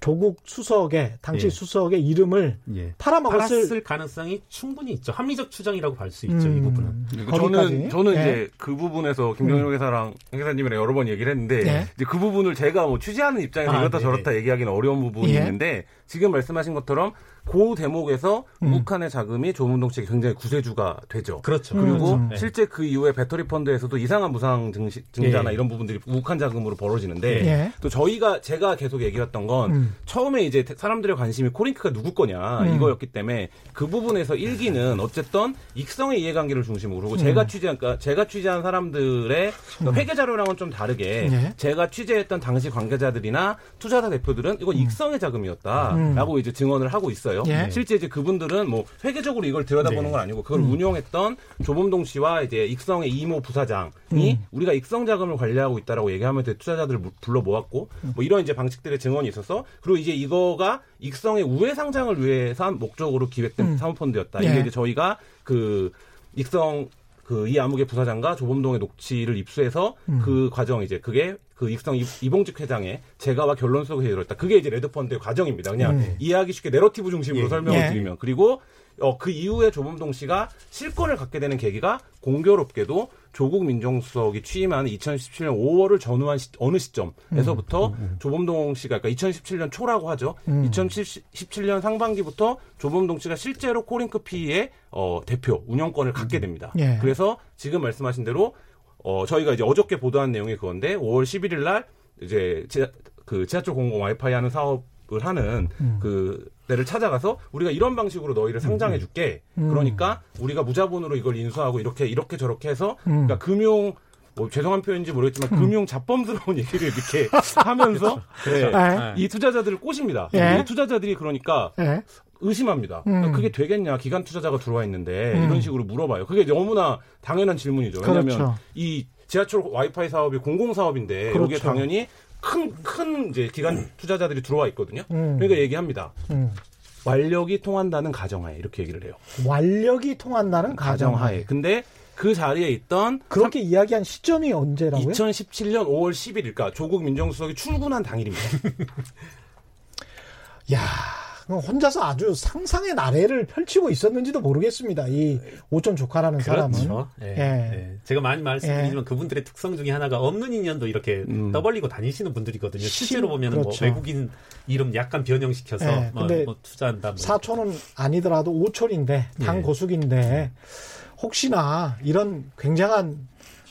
조국 수석의 당시 예. 수석의 이름을 예. 팔아먹었을 팔았을 가능성이 충분히 있죠. 합리적 추정이라고 볼 수 있죠. 이 음, 부분은. 거기까지. 저는 저는 예. 이제 그 부분에서 김경일 회사랑 회사님이랑 여러 번 얘기를 했는데 예. 이제 그 부분을 제가 뭐 취재하는 입장에서 아, 이렇다 네네. 저렇다 얘기하기는 어려운 부분이 예. 있는데 지금 말씀하신 것처럼 그 대목에서 음. 우북한의 자금이 조문동 측에 굉장히 구세주가 되죠. 그렇죠. 그리고 음. 네. 실제 그 이후에 배터리 펀드에서도 이상한 무상 증시, 증자나 예. 이런 부분들이 우북한 자금으로 벌어지는데 예. 또 저희가 제가 계속 얘기했던 건 음. 처음에 이제 사람들의 관심이 코링크가 누구 거냐 음. 이거였기 때문에 그 부분에서 일기는 어쨌든 익성의 이해관계를 중심으로 그리고 제가 취재한 그러니까 제가 취재한 사람들의 그러니까 회계 자료랑은 좀 다르게 예. 제가 취재했던 당시 관계자들이나 투자자 대표들은 이건 익성의 자금이었다라고 이제 증언을 하고 있어요. 예. 실제 이제 그분들은 뭐 회계적으로 이걸 들여다보는 네. 건 아니고 그걸 운영했던 조범동 씨와 이제 익성의 이모 부사장이 우리가 익성 자금을 관리하고 있다라고 얘기하면서 투자자들을 무- 불러 모았고 뭐 이런 이제 방식들의 증언이 있어서 그리고 이제 이거가 익성의 우회 상장을 위해서 한 목적으로 기획된 음. 사모펀드였다. 예. 이게 이제 저희가 그 익성 그이 아무개 부사장과 조범동의 녹취를 입수해서 음. 그 과정 이제 그게 그 익성 이- 이봉직 회장의 재가와 결론 속에 들었다. 그게 이제 레드펀드의 과정입니다. 그냥 음. 이해하기 쉽게 내러티브 중심으로 예. 설명을 예. 드리면 그리고 어, 그 이후에 조범동 씨가 실권을 갖게 되는 계기가 공교롭게도 조국 민정수석이 취임한 2017년 5월을 전후한 시- 어느 시점에서부터 조범동 씨가 그러니까 2017년 초라고 하죠. 음. 2017년 상반기부터 조범동 씨가 실제로 코링크 PE의 어, 대표 운영권을 갖게 됩니다. 예. 그래서 지금 말씀하신 대로 어, 저희가 이제 어저께 보도한 내용이 그건데 5월 11일 날 이제 지하, 그 지하철 공공 와이파이 하는 사업을 하는 음. 그 데를 찾아가서 우리가 이런 방식으로 너희를 상장해 줄게. 음. 그러니까 우리가 무자본으로 이걸 인수하고 이렇게 이렇게 저렇게 해서 음. 그러니까 금융 뭐 죄송한 표현인지 모르겠지만 금융 자범스러운 얘기를 이렇게 하면서 네, 예. 이 투자자들을 꼬십니다. 예. 이 투자자들이 그러니까 예. 의심합니다. 음. 그러니까 그게 되겠냐? 기관 투자자가 들어와 있는데 음. 이런 식으로 물어봐요. 그게 너무나 당연한 질문이죠. 왜냐하면 그렇죠. 이 지하철 와이파이 사업이 공공 사업인데 그렇죠. 여기에 당연히 큰 큰 이제 기관 투자자들이 들어와 있거든요. 음. 그러니까 얘기합니다. 음. 완력이 통한다는 가정하에 이렇게 얘기를 해요. 완력이 통한다는 가정하에. 근데 그 자리에 있던 그렇게 이야기한 시점이 언제라고요? 2017년 5월 10일, 그러니까 조국 민정수석이 출근한 당일입니다. 야, 혼자서 아주 상상의 나래를 펼치고 있었는지도 모르겠습니다. 이 오촌 조카라는 사람은. 그렇죠. 예. 예. 예. 제가 많이 말씀드리지만 그분들의 특성 중에 하나가 없는 인연도 이렇게 음. 떠벌리고 다니시는 분들이거든요. 실제로 심- 보면 뭐 그렇죠. 외국인 이름 약간 변형시켜서 예, 뭐, 근데 뭐 투자한다. 뭐. 사촌은 아니더라도 오촌인데 당 예. 고숙인데 혹시나 이런 굉장한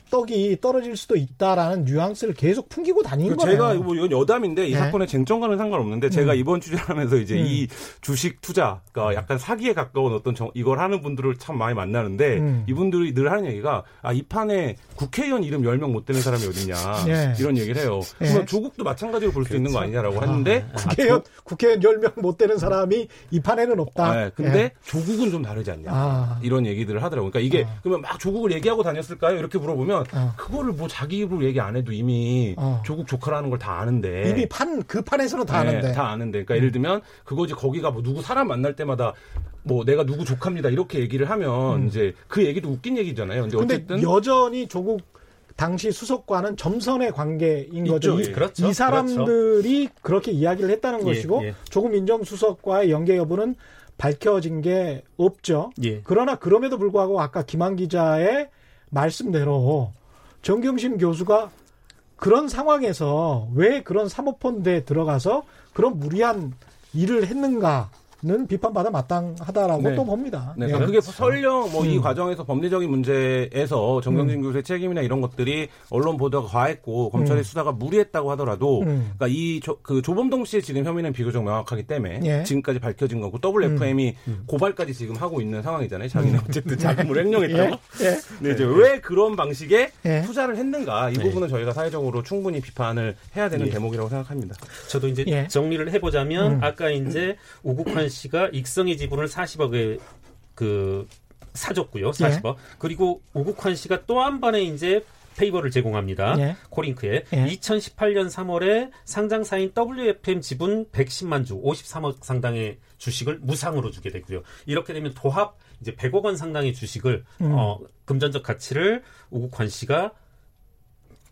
떡이 떨어질 수도 있다라는 뉘앙스를 계속 풍기고 다니는 그 거예요. 제가 뭐 이건 여담인데 이 네. 사건의 쟁점과는 상관없는데 제가 음. 이번 취재를 하면서 이제 음. 이 주식 투자, 그러니까 약간 사기에 가까운 어떤 정- 이걸 하는 분들을 참 많이 만나는데 음. 이분들이 늘 하는 얘기가 아, 이 판에 국회의원 이름 10명 못 되는 사람이 어딨냐 예. 이런 얘기를 해요. 예. 그러면 조국도 마찬가지로 볼수 있는 거 아니냐라고 했는데 아, 국회의원, 국회의원 10명 못 되는 사람이 이 판에는 없다. 네, 근데 예. 조국은 좀 다르지 않냐. 아. 이런 얘기들을 하더라고요. 그러니까 이게 어. 그러면 막 조국을 얘기하고 다녔을까요? 이렇게 물어보면 어. 그거를 뭐 자기 입으로 얘기 안 해도 이미 어. 조국 조카라는 걸 다 아는데. 이미 판, 그 판에서는 다 네, 아는데. 다 아는데. 그러니까 예를 들면 그거지 거기가 뭐 누구 사람 만날 때마다 뭐 내가 누구 조카입니다 이렇게 얘기를 하면 이제 그 얘기도 웃긴 얘기잖아요. 근데 음. 근데 어쨌든 여전히 조국 당시 수석과는 점선의 관계인 거죠. 있죠, 이, 예. 그렇죠. 이 사람들이 그렇게 이야기를 했다는 예, 것이고 예. 조국 민정수석과의 연계 여부는 밝혀진 게 없죠. 예. 그러나 그럼에도 불구하고 아까 김한 기자의 말씀대로 정경심 교수가 그런 상황에서 왜 그런 사모펀드에 들어가서 그런 무리한 일을 했는가 는 비판받아 마땅하다라고 네. 또 봅니다. 네, 예. 그러니까 그게 설령 뭐이 음. 과정에서 법리적인 문제에서 정경진 교수의 책임이나 이런 것들이 언론 보도가 과했고 검찰의 음. 수사가 무리했다고 하더라도 음. 그러니까 이 그 조범동 씨의 지금 혐의는 비교적 명확하기 때문에 예. 음. 지금까지 밝혀진 거고 WFM이 고발까지 지금 하고 있는 상황이잖아요. 자기는 어쨌든 자금을 횡령했다고. 예. 예. 네, 이제 왜 그런 방식의 예. 투자를 했는가 이 네. 부분은 저희가 사회적으로 충분히 비판을 해야 되는 예. 대목이라고 생각합니다. 저도 이제 예. 정리를 해보자면 음. 아까 이제 오국환 씨가 익성의 지분을 40억에 그 사줬고요, 40억. 그리고 오국환 씨가 또 한 번의 이제 페이버를 제공합니다. 예. 코링크에 예. 2018년 3월에 상장사인 WFM 지분 110만 주, 53억 상당의 주식을 무상으로 주게 되고요. 이렇게 되면 도합 이제 100억 원 상당의 주식을 음. 어, 금전적 가치를 오국환 씨가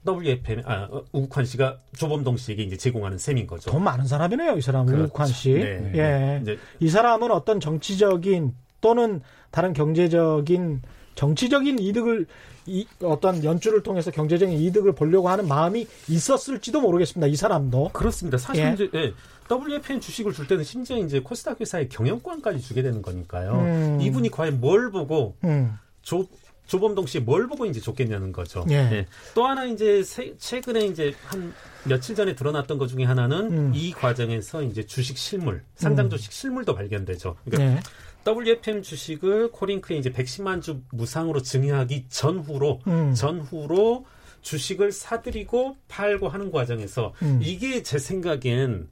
WFM 아 어, 우국환 씨가 조범동 씨에게 이제 제공하는 셈인 거죠. 돈 많은 사람이네요, 이 사람 그렇죠. 우국환 씨. 네. 예. 이제 이 사람은 어떤 정치적인 또는 다른 경제적인 정치적인 이득을 이, 어떤 연주를 통해서 경제적인 이득을 보려고 하는 마음이 있었을지도 모르겠습니다. 이 사람도. 그렇습니다. 사실 예. 이제 예, WFM 주식을 줄 때는 심지어 이제 코스닥 회사의 경영권까지 주게 되는 거니까요. 음. 이분이 과연 뭘 보고 음. 조 조범동 씨 뭘 보고 이제 줬겠냐는 거죠. 예. 또 하나 이제 세- 최근에 이제 한 며칠 전에 드러났던 것 중에 하나는 음. 이 과정에서 이제 주식 실물, 상장 주식 실물도 발견되죠. 그러니까 네. WFM 주식을 코링크에 이제 110만 주 무상으로 증여하기 전후로 음. 전후로 주식을 사들이고 팔고 하는 과정에서 음. 이게 제 생각엔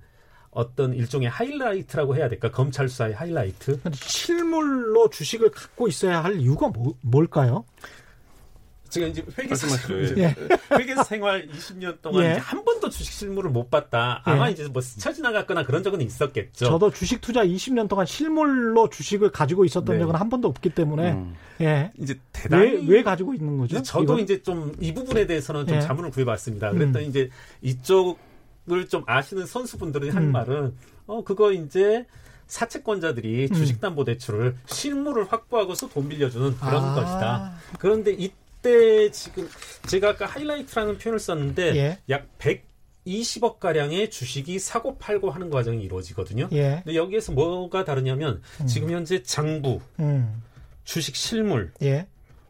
어떤 일종의 하이라이트라고 해야 될까? 검찰 수사의 하이라이트? 실물로 주식을 갖고 있어야 할 이유가 뭐, 뭘까요? 제가 이제 회계사, 말씀하시죠. 예. 회계사 생활 20년 동안 예. 이제 한 번도 주식 실물을 못 봤다. 아마 예. 이제 뭐 스쳐 지나갔거나 그런 적은 있었겠죠. 저도 주식 투자 20년 동안 실물로 주식을 가지고 있었던 네. 적은 한 번도 없기 때문에 음. 예. 이제 왜, 대단히 왜 가지고 있는 거죠? 이제 저도 이건? 이제 좀 이 부분에 대해서는 좀 예. 자문을 구해봤습니다. 그랬더니 이제 이쪽 을좀 아시는 선수분들이 한 음. 말은 어 그거 이제 사채권자들이 음. 주식담보대출을 실물을 확보하고서 돈 빌려주는 그런 아. 것이다. 그런데 이때 지금 제가 아까 하이라이트라는 표현을 썼는데 예. 약 120억 가량의 주식이 사고 팔고 하는 과정이 이루어지거든요. 예. 근데 여기에서 뭐가 다르냐면 지금 현재 장부, 음. 주식 실물, 예.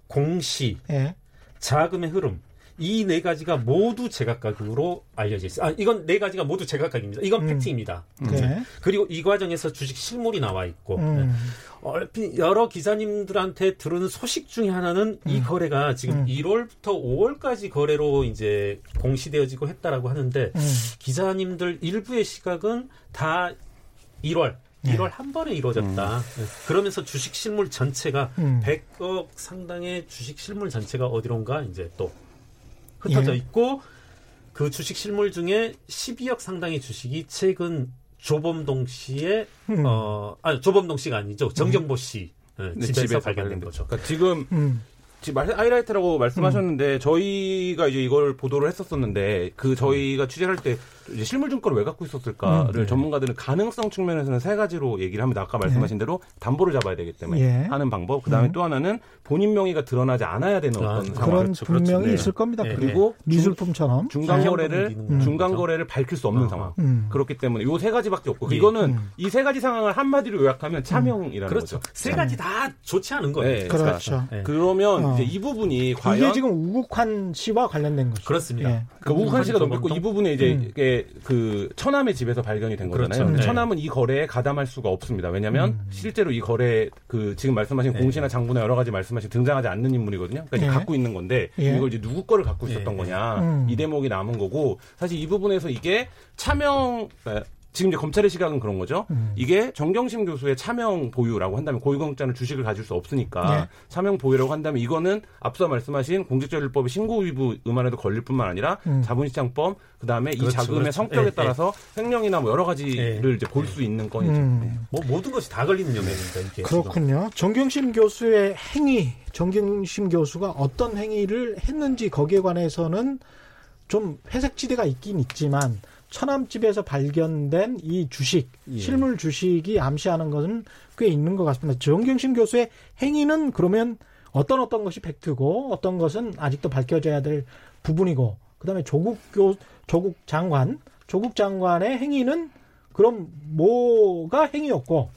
공시, 예. 자금의 흐름 이 네 가지가 모두 제각각으로 알려져 있어요. 아, 이건 네 가지가 모두 제각각입니다. 이건 음. 팩트입니다. 네. 그리고 이 과정에서 주식 실물이 나와 있고 음. 얼핏 여러 기자님들한테 들은 소식 중에 하나는 이 거래가 지금 음. 1월부터 5월까지 거래로 이제 공시되어지고 했다라고 하는데 음. 기자님들 일부의 시각은 다 1월 네. 1월 한 번에 이루어졌다. 네. 그러면서 주식 실물 전체가 음. 100억 상당의 주식 실물 전체가 어디론가 이제 또 흩어져 예. 있고 그 주식 실물 중에 12억 상당의 주식이 최근 조범동 씨의 음. 어 아니 조범동 씨가 아니죠 정경보 씨 예, 네, 집에서 발견된 발견된 거죠. 그러니까 지금 음. 지금 말- 하이라이트라고 말씀하셨는데 저희가 이제 이걸 보도를 했었었는데 그 저희가 취재를 할 때 실물 증권을 왜 갖고 있었을까를 음, 네. 전문가들은 가능성 측면에서는 세 가지로 얘기를 합니다. 아까 말씀하신 대로 담보를 잡아야 되기 때문에 예. 하는 방법. 그다음에 음. 또 하나는 본인 명의가 드러나지 않아야 되는 아, 어떤 상황. 그런 그렇죠, 분명히 그렇죠. 네. 있을 겁니다. 네. 그리고 미술품처럼. 중간 거래를 중간. 거래를 밝힐 수 없는 아, 상황. 음. 그렇기 때문에 요 세 가지밖에 없고 예. 이거는 음. 이세 가지 상황을 한마디로 요약하면 차명이라는 그렇죠. 거죠. 세 가지 다 좋지 않은 거예요. 네. 그렇죠. 네. 그러면 어. 이제 이 부분이 과연 이게 지금 우국환 씨와 관련된 거죠. 그렇습니다. 예. 그 우한 씨가 넘겼고 이 부분에 이제 음. 그 처남의 집에서 발견이 된 거잖아요. 그렇죠. 네. 처남은 이 거래에 가담할 수가 없습니다. 왜냐하면 음. 실제로 이 거래 그 지금 말씀하신 네. 공시나 장부나 여러 가지 말씀하신 등장하지 않는 인물이거든요. 그러니까 예. 갖고 있는 건데 예. 이걸 이제 누구 거를 갖고 예. 있었던 거냐 음. 이 대목이 남은 거고 사실 이 부분에서 이게 차명 그러니까 지금 이제 검찰의 시각은 그런 거죠. 음. 이게 정경심 교수의 차명 보유라고 한다면 고유공짜는 주식을 가질 수 없으니까 네. 차명 보유라고 한다면 이거는 앞서 말씀하신 공직자율법의 신고 위부 음안에도 걸릴 뿐만 아니라 음. 자본시장법 그다음에 이 그렇죠, 자금의 그렇죠. 성격에 예, 따라서 횡령이나 뭐 여러 가지를 예. 이제 볼 수 있는 건이죠. 음. 네. 뭐 모든 것이 다 걸리는 영역입니다. 이게 그렇군요. 정경심 교수의 행위, 정경심 교수가 어떤 행위를 했는지 거기에 관해서는 좀 회색지대가 있긴 있지만 처남집에서 발견된 이 주식, 예. 실물 주식이 암시하는 것은 꽤 있는 것 같습니다. 정경심 교수의 행위는 그러면 어떤 어떤 것이 팩트고 어떤 것은 아직도 밝혀져야 될 부분이고 그다음에 조국 교 조국 장관, 조국 장관의 행위는 그럼 뭐가 행위였고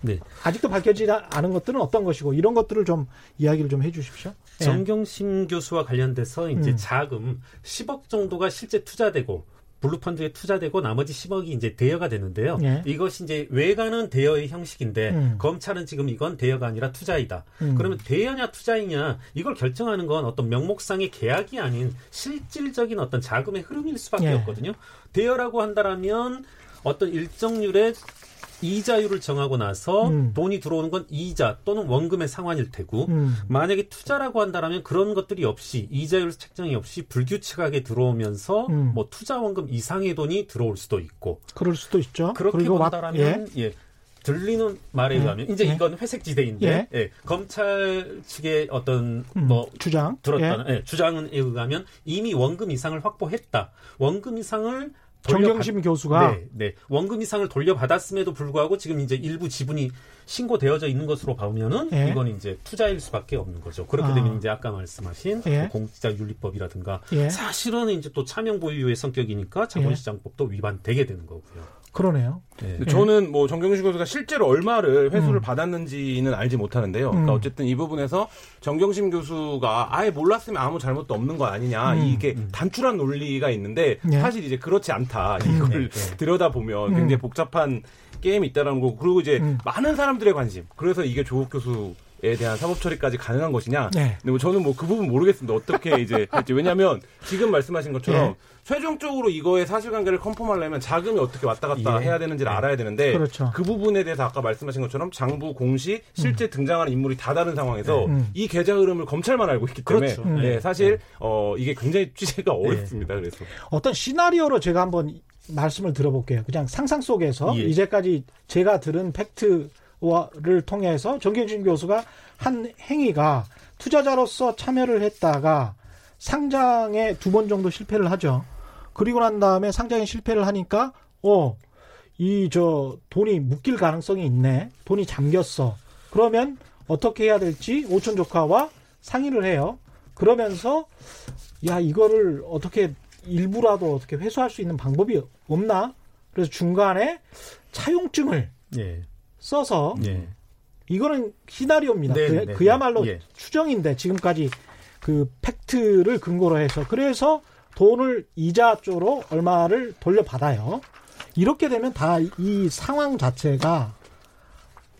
네. 아직도 밝혀지지 않은 것들은 어떤 것이고 이런 것들을 좀 이야기를 좀 해주십시오. 예. 정경심 교수와 관련돼서 이제 음. 자금 10억 정도가 실제 투자되고 블루펀드에 투자되고 나머지 10억이 이제 대여가 되는데요. 예. 이것이 이제 외가는 대여의 형식인데 음. 검찰은 지금 이건 대여가 아니라 투자이다. 음. 그러면 대여냐 투자이냐 이걸 결정하는 건 어떤 명목상의 계약이 아닌 실질적인 어떤 자금의 흐름일 수밖에 예. 없거든요. 대여라고 한다라면 어떤 일정률의 이자율을 정하고 나서 음. 돈이 들어오는 건 이자 또는 원금의 상환일 테고 음. 만약에 투자라고 한다면 그런 것들이 없이 이자율 책정이 없이 불규칙하게 들어오면서 음. 뭐 투자 원금 이상의 돈이 들어올 수도 있고 그럴 수도 있죠. 그렇게 본다라면 예. 들리는 말에 예. 의하면 이제 예. 이건 회색 지대인데 예. 예. 검찰 측의 어떤 음, 뭐 주장 들었다는 예, 주장에 의하면 이미 원금 이상을 확보했다. 원금 이상을 정경심 교수가 네, 네. 원금 이상을 돌려받았음에도 불구하고 지금 이제 일부 지분이 신고되어져 있는 것으로 보면은 예. 이건 이제 투자일 수밖에 없는 거죠. 그렇게 아. 되면 이제 아까 말씀하신 예. 그 공직자 윤리법이라든가 예. 사실은 이제 또 차명 보유의 성격이니까 자본시장법도 위반되게 되는 거고요. 그러네요. 예. 근데 저는 뭐 정경심 교수가 실제로 얼마를 회수를 음. 받았는지는 알지 못하는데요. 음. 그러니까 어쨌든 이 부분에서 정경심 교수가 아예 몰랐으면 아무 잘못도 없는 거 아니냐 음. 이게 단출한 논리가 있는데 예. 사실 이제 그렇지 않다 음. 이걸 네, 네. 들여다 보면 음. 굉장히 복잡한 게임이 있다라는 거고 그리고 이제 음. 많은 사람들의 관심 그래서 이게 조국 교수 에 대한 사법 처리까지 가능한 것이냐 네. 근데 뭐 저는 뭐 그 부분 모르겠습니다. 어떻게 이제 할지. 왜냐면 지금 말씀하신 것처럼 예. 최종적으로 이거의 사실관계를 컨펌하려면 자금이 어떻게 왔다 갔다 예. 해야 되는지를 알아야 되는데 그렇죠. 그 부분에 대해서 아까 말씀하신 것처럼 장부 공시 실제 등장하는 인물이 다 다른 상황에서 음. 이 계좌 흐름을 검찰만 알고 있기 때문에 그렇죠. 음. 네, 사실 어 이게 굉장히 취재가 어렵습니다. 그래서 어떤 시나리오로 제가 한번 말씀을 들어볼게요. 그냥 상상 속에서 예. 이제까지 제가 들은 팩트 를 통해서 정경심 교수가 한 행위가 투자자로서 참여를 했다가 상장에 두 번 정도 실패를 하죠. 그리고 난 다음에 상장에 실패를 하니까 어, 이 저 돈이 묶일 가능성이 있네. 돈이 잠겼어. 그러면 어떻게 해야 될지 오촌 조카와 상의를 해요. 그러면서 야 이거를 어떻게 일부라도 어떻게 회수할 수 있는 방법이 없나? 그래서 중간에 차용증을 예. 써서 예. 이거는 시나리오입니다. 네, 그, 네, 네. 그야말로 예. 추정인데 지금까지 그 팩트를 근거로 해서 그래서 돈을 이자 쪽으로 얼마를 돌려받아요. 이렇게 되면 다 이 상황 자체가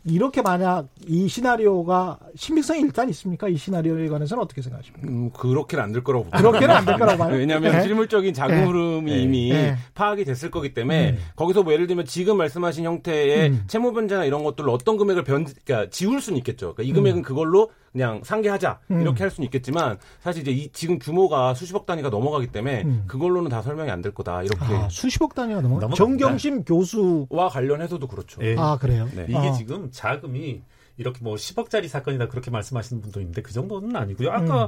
이렇게 만약 이 시나리오가 신빙성이 일단 있습니까? 이 시나리오에 관해서는 어떻게 생각하십니까? 음, 그렇게는 안 될 거라고 봅니다. 그렇게는 안 될 거라고 봐요. 왜냐하면 네. 실물적인 자금 네. 흐름이 네. 이미 네. 파악이 됐을 거기 때문에 음. 거기서 뭐 예를 들면 지금 말씀하신 형태의 음. 채무 변제나 이런 것들로 어떤 금액을 변, 그러니까 지울 수는 있겠죠. 그러니까 이 금액은 그걸로 그냥 상계하자 음. 이렇게 할 수는 있겠지만 사실 이제 이 지금 규모가 수십억 단위가 넘어가기 때문에 음. 그걸로는 다 설명이 안 될 거다 이렇게 아, 수십억 단위가 넘어. 넘어갑니다. 정경심 교수. 와 관련해서도 그렇죠. 예. 아 그래요. 네. 이게 아. 지금 자금이 이렇게 뭐 10억짜리 사건이다 그렇게 말씀하시는 분도 있는데 그 정도는 아니고요. 아까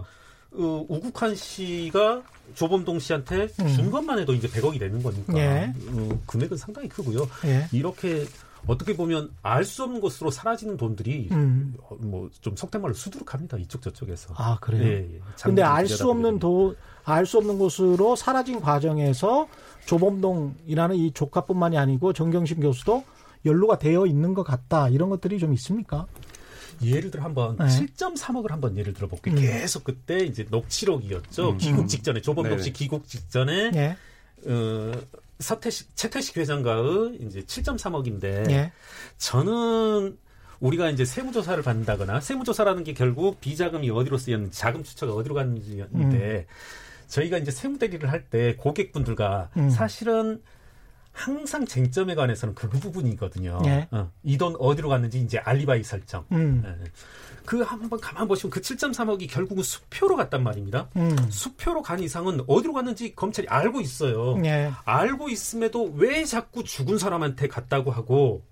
음. 어, 우국한 씨가 조범동 씨한테 음. 준 것만 해도 이제 100억이 되는 거니까 예. 어, 금액은 상당히 크고요. 예. 이렇게 어떻게 보면 알 수 없는 곳으로 사라지는 돈들이 음. 뭐좀 속된 말로 수두룩합니다. 이쪽 저쪽에서. 아, 그래요? 예, 예. 근데 알 수 없는 도, 알수 없는 곳으로 사라진 과정에서 조범동이라는 이 조카뿐만이 아니고 정경심 교수도 연루가 되어 있는 것 같다. 이런 것들이 좀 있습니까? 예를 들어 한번 네. 7.3억을 한번 예를 들어 볼게요. 음. 계속 그때 이제 녹취록이었죠. 귀국 직전에 조범동 씨 네네. 귀국 직전에 예. 어, 서태식 최태식 회장과의 이제 7.3억인데 예. 저는 우리가 이제 세무조사를 받는다거나 세무조사라는 게 결국 비자금이 어디로 쓰였는지 자금 추처가 어디로 갔는지인데 저희가 이제 세무 대리를 할 때 고객분들과 음. 사실은 항상 쟁점에 관해서는 그 부분이거든요. 예. 이돈 어디로 갔는지 이제 알리바이 설정. 음. 예. 그 한번 가만 보시면 그 7.3억이 결국은 수표로 갔단 말입니다. 음. 수표로 간 이상은 어디로 갔는지 검찰이 알고 있어요. 예. 알고 있음에도 왜 자꾸 죽은 사람한테 갔다고 하고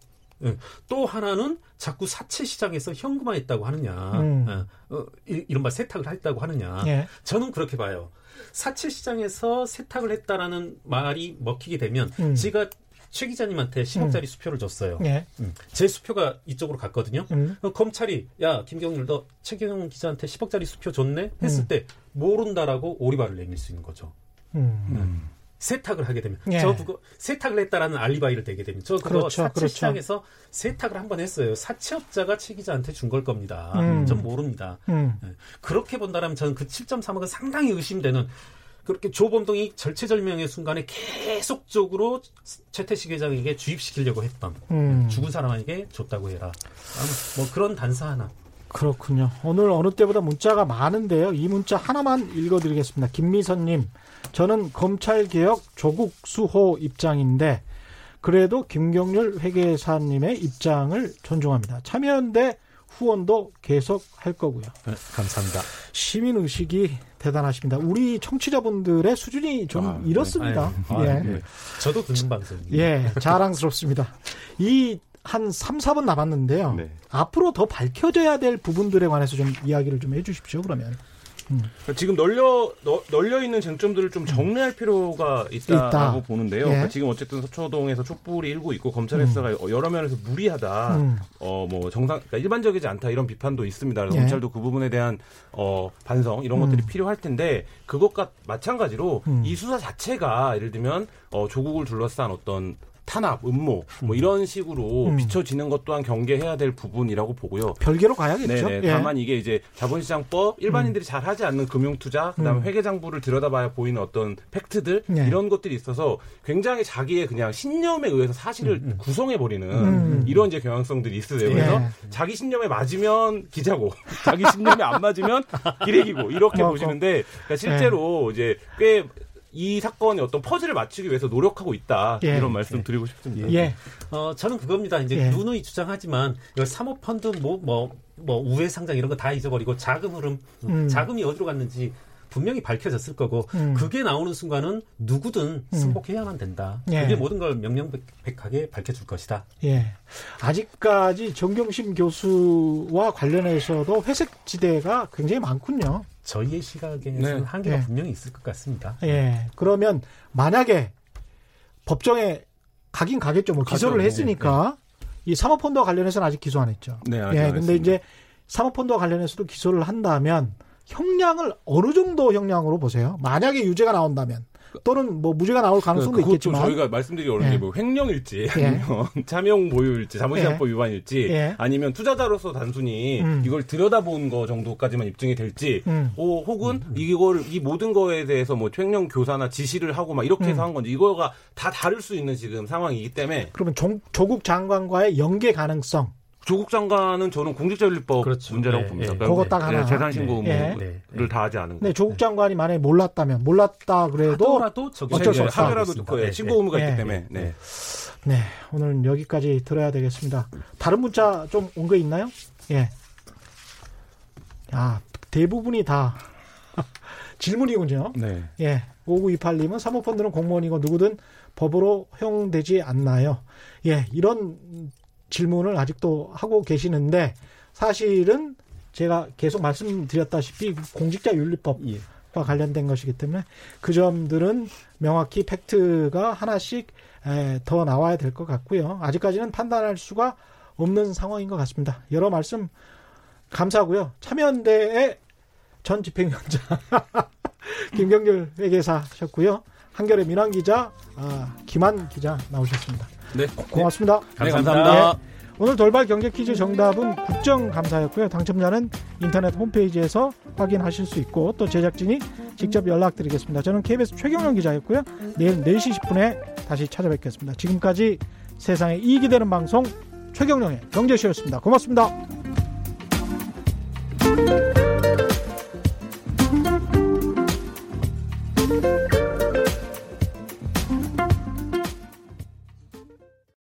예, 또 하나는 자꾸 사채 시장에서 현금화했다고 하느냐, 음. 예, 어, 이- 이른바 세탁을 했다고 하느냐. 예. 저는 그렇게 봐요. 사채 시장에서 세탁을 했다라는 말이 먹히게 되면 음. 제가 최 기자님한테 10억짜리 수표를 줬어요. 예. 음, 제 수표가 이쪽으로 갔거든요. 음. 어, 검찰이 야 김경률 너 최경영 기자한테 10억짜리 수표 줬네 했을 음. 때 모른다라고 오리발을 내밀 수 있는 거죠. 음. 세탁을 하게 되면 예. 저 그거 세탁을 했다라는 알리바이를 대게 되면 저 그거 그렇죠, 사채 그렇죠. 시장에서 세탁을 한 번 했어요. 사채업자가 최 기자한테 준 걸 겁니다. 음. 전 모릅니다. 음. 예. 그렇게 본다면 저는 그 7.3억은 상당히 의심되는 그렇게 조범동이 절체절명의 순간에 계속적으로 최태식 회장에게 주입시키려고 했던 음. 죽은 사람에게 줬다고 해라. 뭐 그런 단서 하나. 그렇군요. 오늘 어느 때보다 문자가 많은데요. 이 문자 하나만 읽어드리겠습니다. 김미선님, 저는 검찰개혁 조국 수호 입장인데, 그래도 김경률 회계사님의 입장을 존중합니다. 참여연대 후원도 계속 할 거고요. 네, 감사합니다. 시민 의식이 대단하십니다. 우리 청취자분들의 수준이 좀 아, 네. 이렇습니다. 아유, 예. 아, 네. 저도 듣는 방송입니다. 예, 자랑스럽습니다. 이 한 3, 4분 남았는데요. 네. 앞으로 더 밝혀져야 될 부분들에 관해서 좀 이야기를 좀 해주십시오, 그러면. 그러니까 지금 널려 너- 널려 있는 쟁점들을 좀 정리할 필요가 있다라고 있다. 보는데요. 예. 그러니까 지금 어쨌든 서초동에서 촛불이 일고 있고 검찰 수사가 여러 면에서 무리하다. 음. 어뭐 정상 그러니까 일반적이지 않다 이런 비판도 있습니다. 예. 검찰도 그 부분에 대한 어 반성 이런 것들이 음. 필요할 텐데 그것과 마찬가지로 음. 이 수사 자체가 예를 들면 어 조국을 둘러싼 어떤 탄압, 음모 뭐 음. 이런 식으로 음. 비춰지는 것 또한 경계해야 될 부분이라고 보고요. 별개로 가야겠죠. 네네. 예. 다만 이게 이제 자본시장법 일반인들이 잘 하지 않는 금융투자 그다음에 음. 회계장부를 들여다봐야 보이는 어떤 팩트들 네. 이런 것들이 있어서 굉장히 자기의 그냥 신념에 의해서 사실을 구성해 버리는 음. 이런 이제 경향성들이 있으세요. 그래서 예. 자기 신념에 맞으면 기자고 자기 신념에 안 맞으면 기레기고 이렇게 뭐, 보시는데 그러니까 실제로 이제 꽤 이 사건의 어떤 퍼즐을 맞추기 위해서 노력하고 있다 예. 이런 말씀 드리고 싶습니다. 예. 어, 저는 그겁니다. 이제 예. 누누이 주장하지만 이거 사모펀드 뭐뭐 뭐 우회 상장 이런 거 다 잊어버리고 자금 흐름, 음. 자금이 어디로 갔는지 분명히 밝혀졌을 거고 음. 그게 나오는 순간은 누구든 승복해야만 된다. 예. 그게 모든 걸 명명백백하게 밝혀줄 것이다. 예. 아직까지 정경심 교수와 관련해서도 회색 지대가 굉장히 많군요. 저희의 시각에는 네. 한계가 예. 분명히 있을 것 같습니다. 예. 그러면 만약에 법정에 가긴 가겠죠. 뭐 기소를 가죠. 했으니까 이 사모펀드와 관련해서는 아직 기소 안 했죠. 네, 아직 예. 안 근데. 이제 사모펀드와 관련해서도 기소를 한다면 형량을 어느 정도 형량으로 보세요? 만약에 유죄가 나온다면 또는 뭐 무죄가 나올 가능성도 있겠지만 저희가 말씀드리기 어려운 예. 게뭐 횡령일지 예. 아니면 차명 보유일지 자본시장법 위반일지 예. 아니면 투자자로서 단순히 음. 이걸 들여다본 거 정도까지만 입증이 될지 음. 오, 혹은 이걸 이 모든 거에 대해서 뭐 횡령 교사나 지시를 하고 막 이렇게 해서 음. 한 건지 이거가 다 다를 수 있는 지금 상황이기 때문에 그러면 조, 조국 장관과의 연계 가능성 조국 장관은 저는 공직자윤리법 그렇죠. 문제라고 네, 봅니다. 네. 그러니까 그거 딱 하나. 재산 신고 예. 의무를 네. 다 하지 않은 거. 근데 조국 장관이 만약에 몰랐다면 몰랐다 그래도 하더라도 저기 어쩔 수 예, 없다. 하더라도. 그 네, 신고 네. 의무가 예. 있기 때문에. 네. 네, 오늘 여기까지 들어야 되겠습니다. 다른 문자 좀 온 거 있나요? 예. 아, 대부분이 다 질문이군요. 네. 예. 5928님은 사모펀드는 공무원이고 누구든 법으로 허용되지 않나요? 예, 이런 질문을 아직도 하고 계시는데 사실은 제가 계속 말씀드렸다시피 공직자 윤리법 예. 과 관련된 것이기 때문에 그 점들은 명확히 팩트가 하나씩 에, 더 나와야 될 것 같고요. 아직까지는 판단할 수가 없는 상황인 것 같습니다. 여러 말씀 감사하고요. 참여연대의 전 집행위원장 김경률 회계사셨고요. 한겨레 민환 기자, 아, 김한 기자 나오셨습니다. 네. 고맙습니다. 네, 감사합니다. 오늘 돌발 경제 퀴즈 정답은 국정감사였고요. 당첨자는 인터넷 홈페이지에서 확인하실 수 있고 또 제작진이 직접 연락드리겠습니다. 저는 KBS 최경영 기자였고요. 내일 4시 10분에 다시 찾아뵙겠습니다. 지금까지 세상에 이익이 되는 방송 최경영의 경제쇼였습니다. 고맙습니다.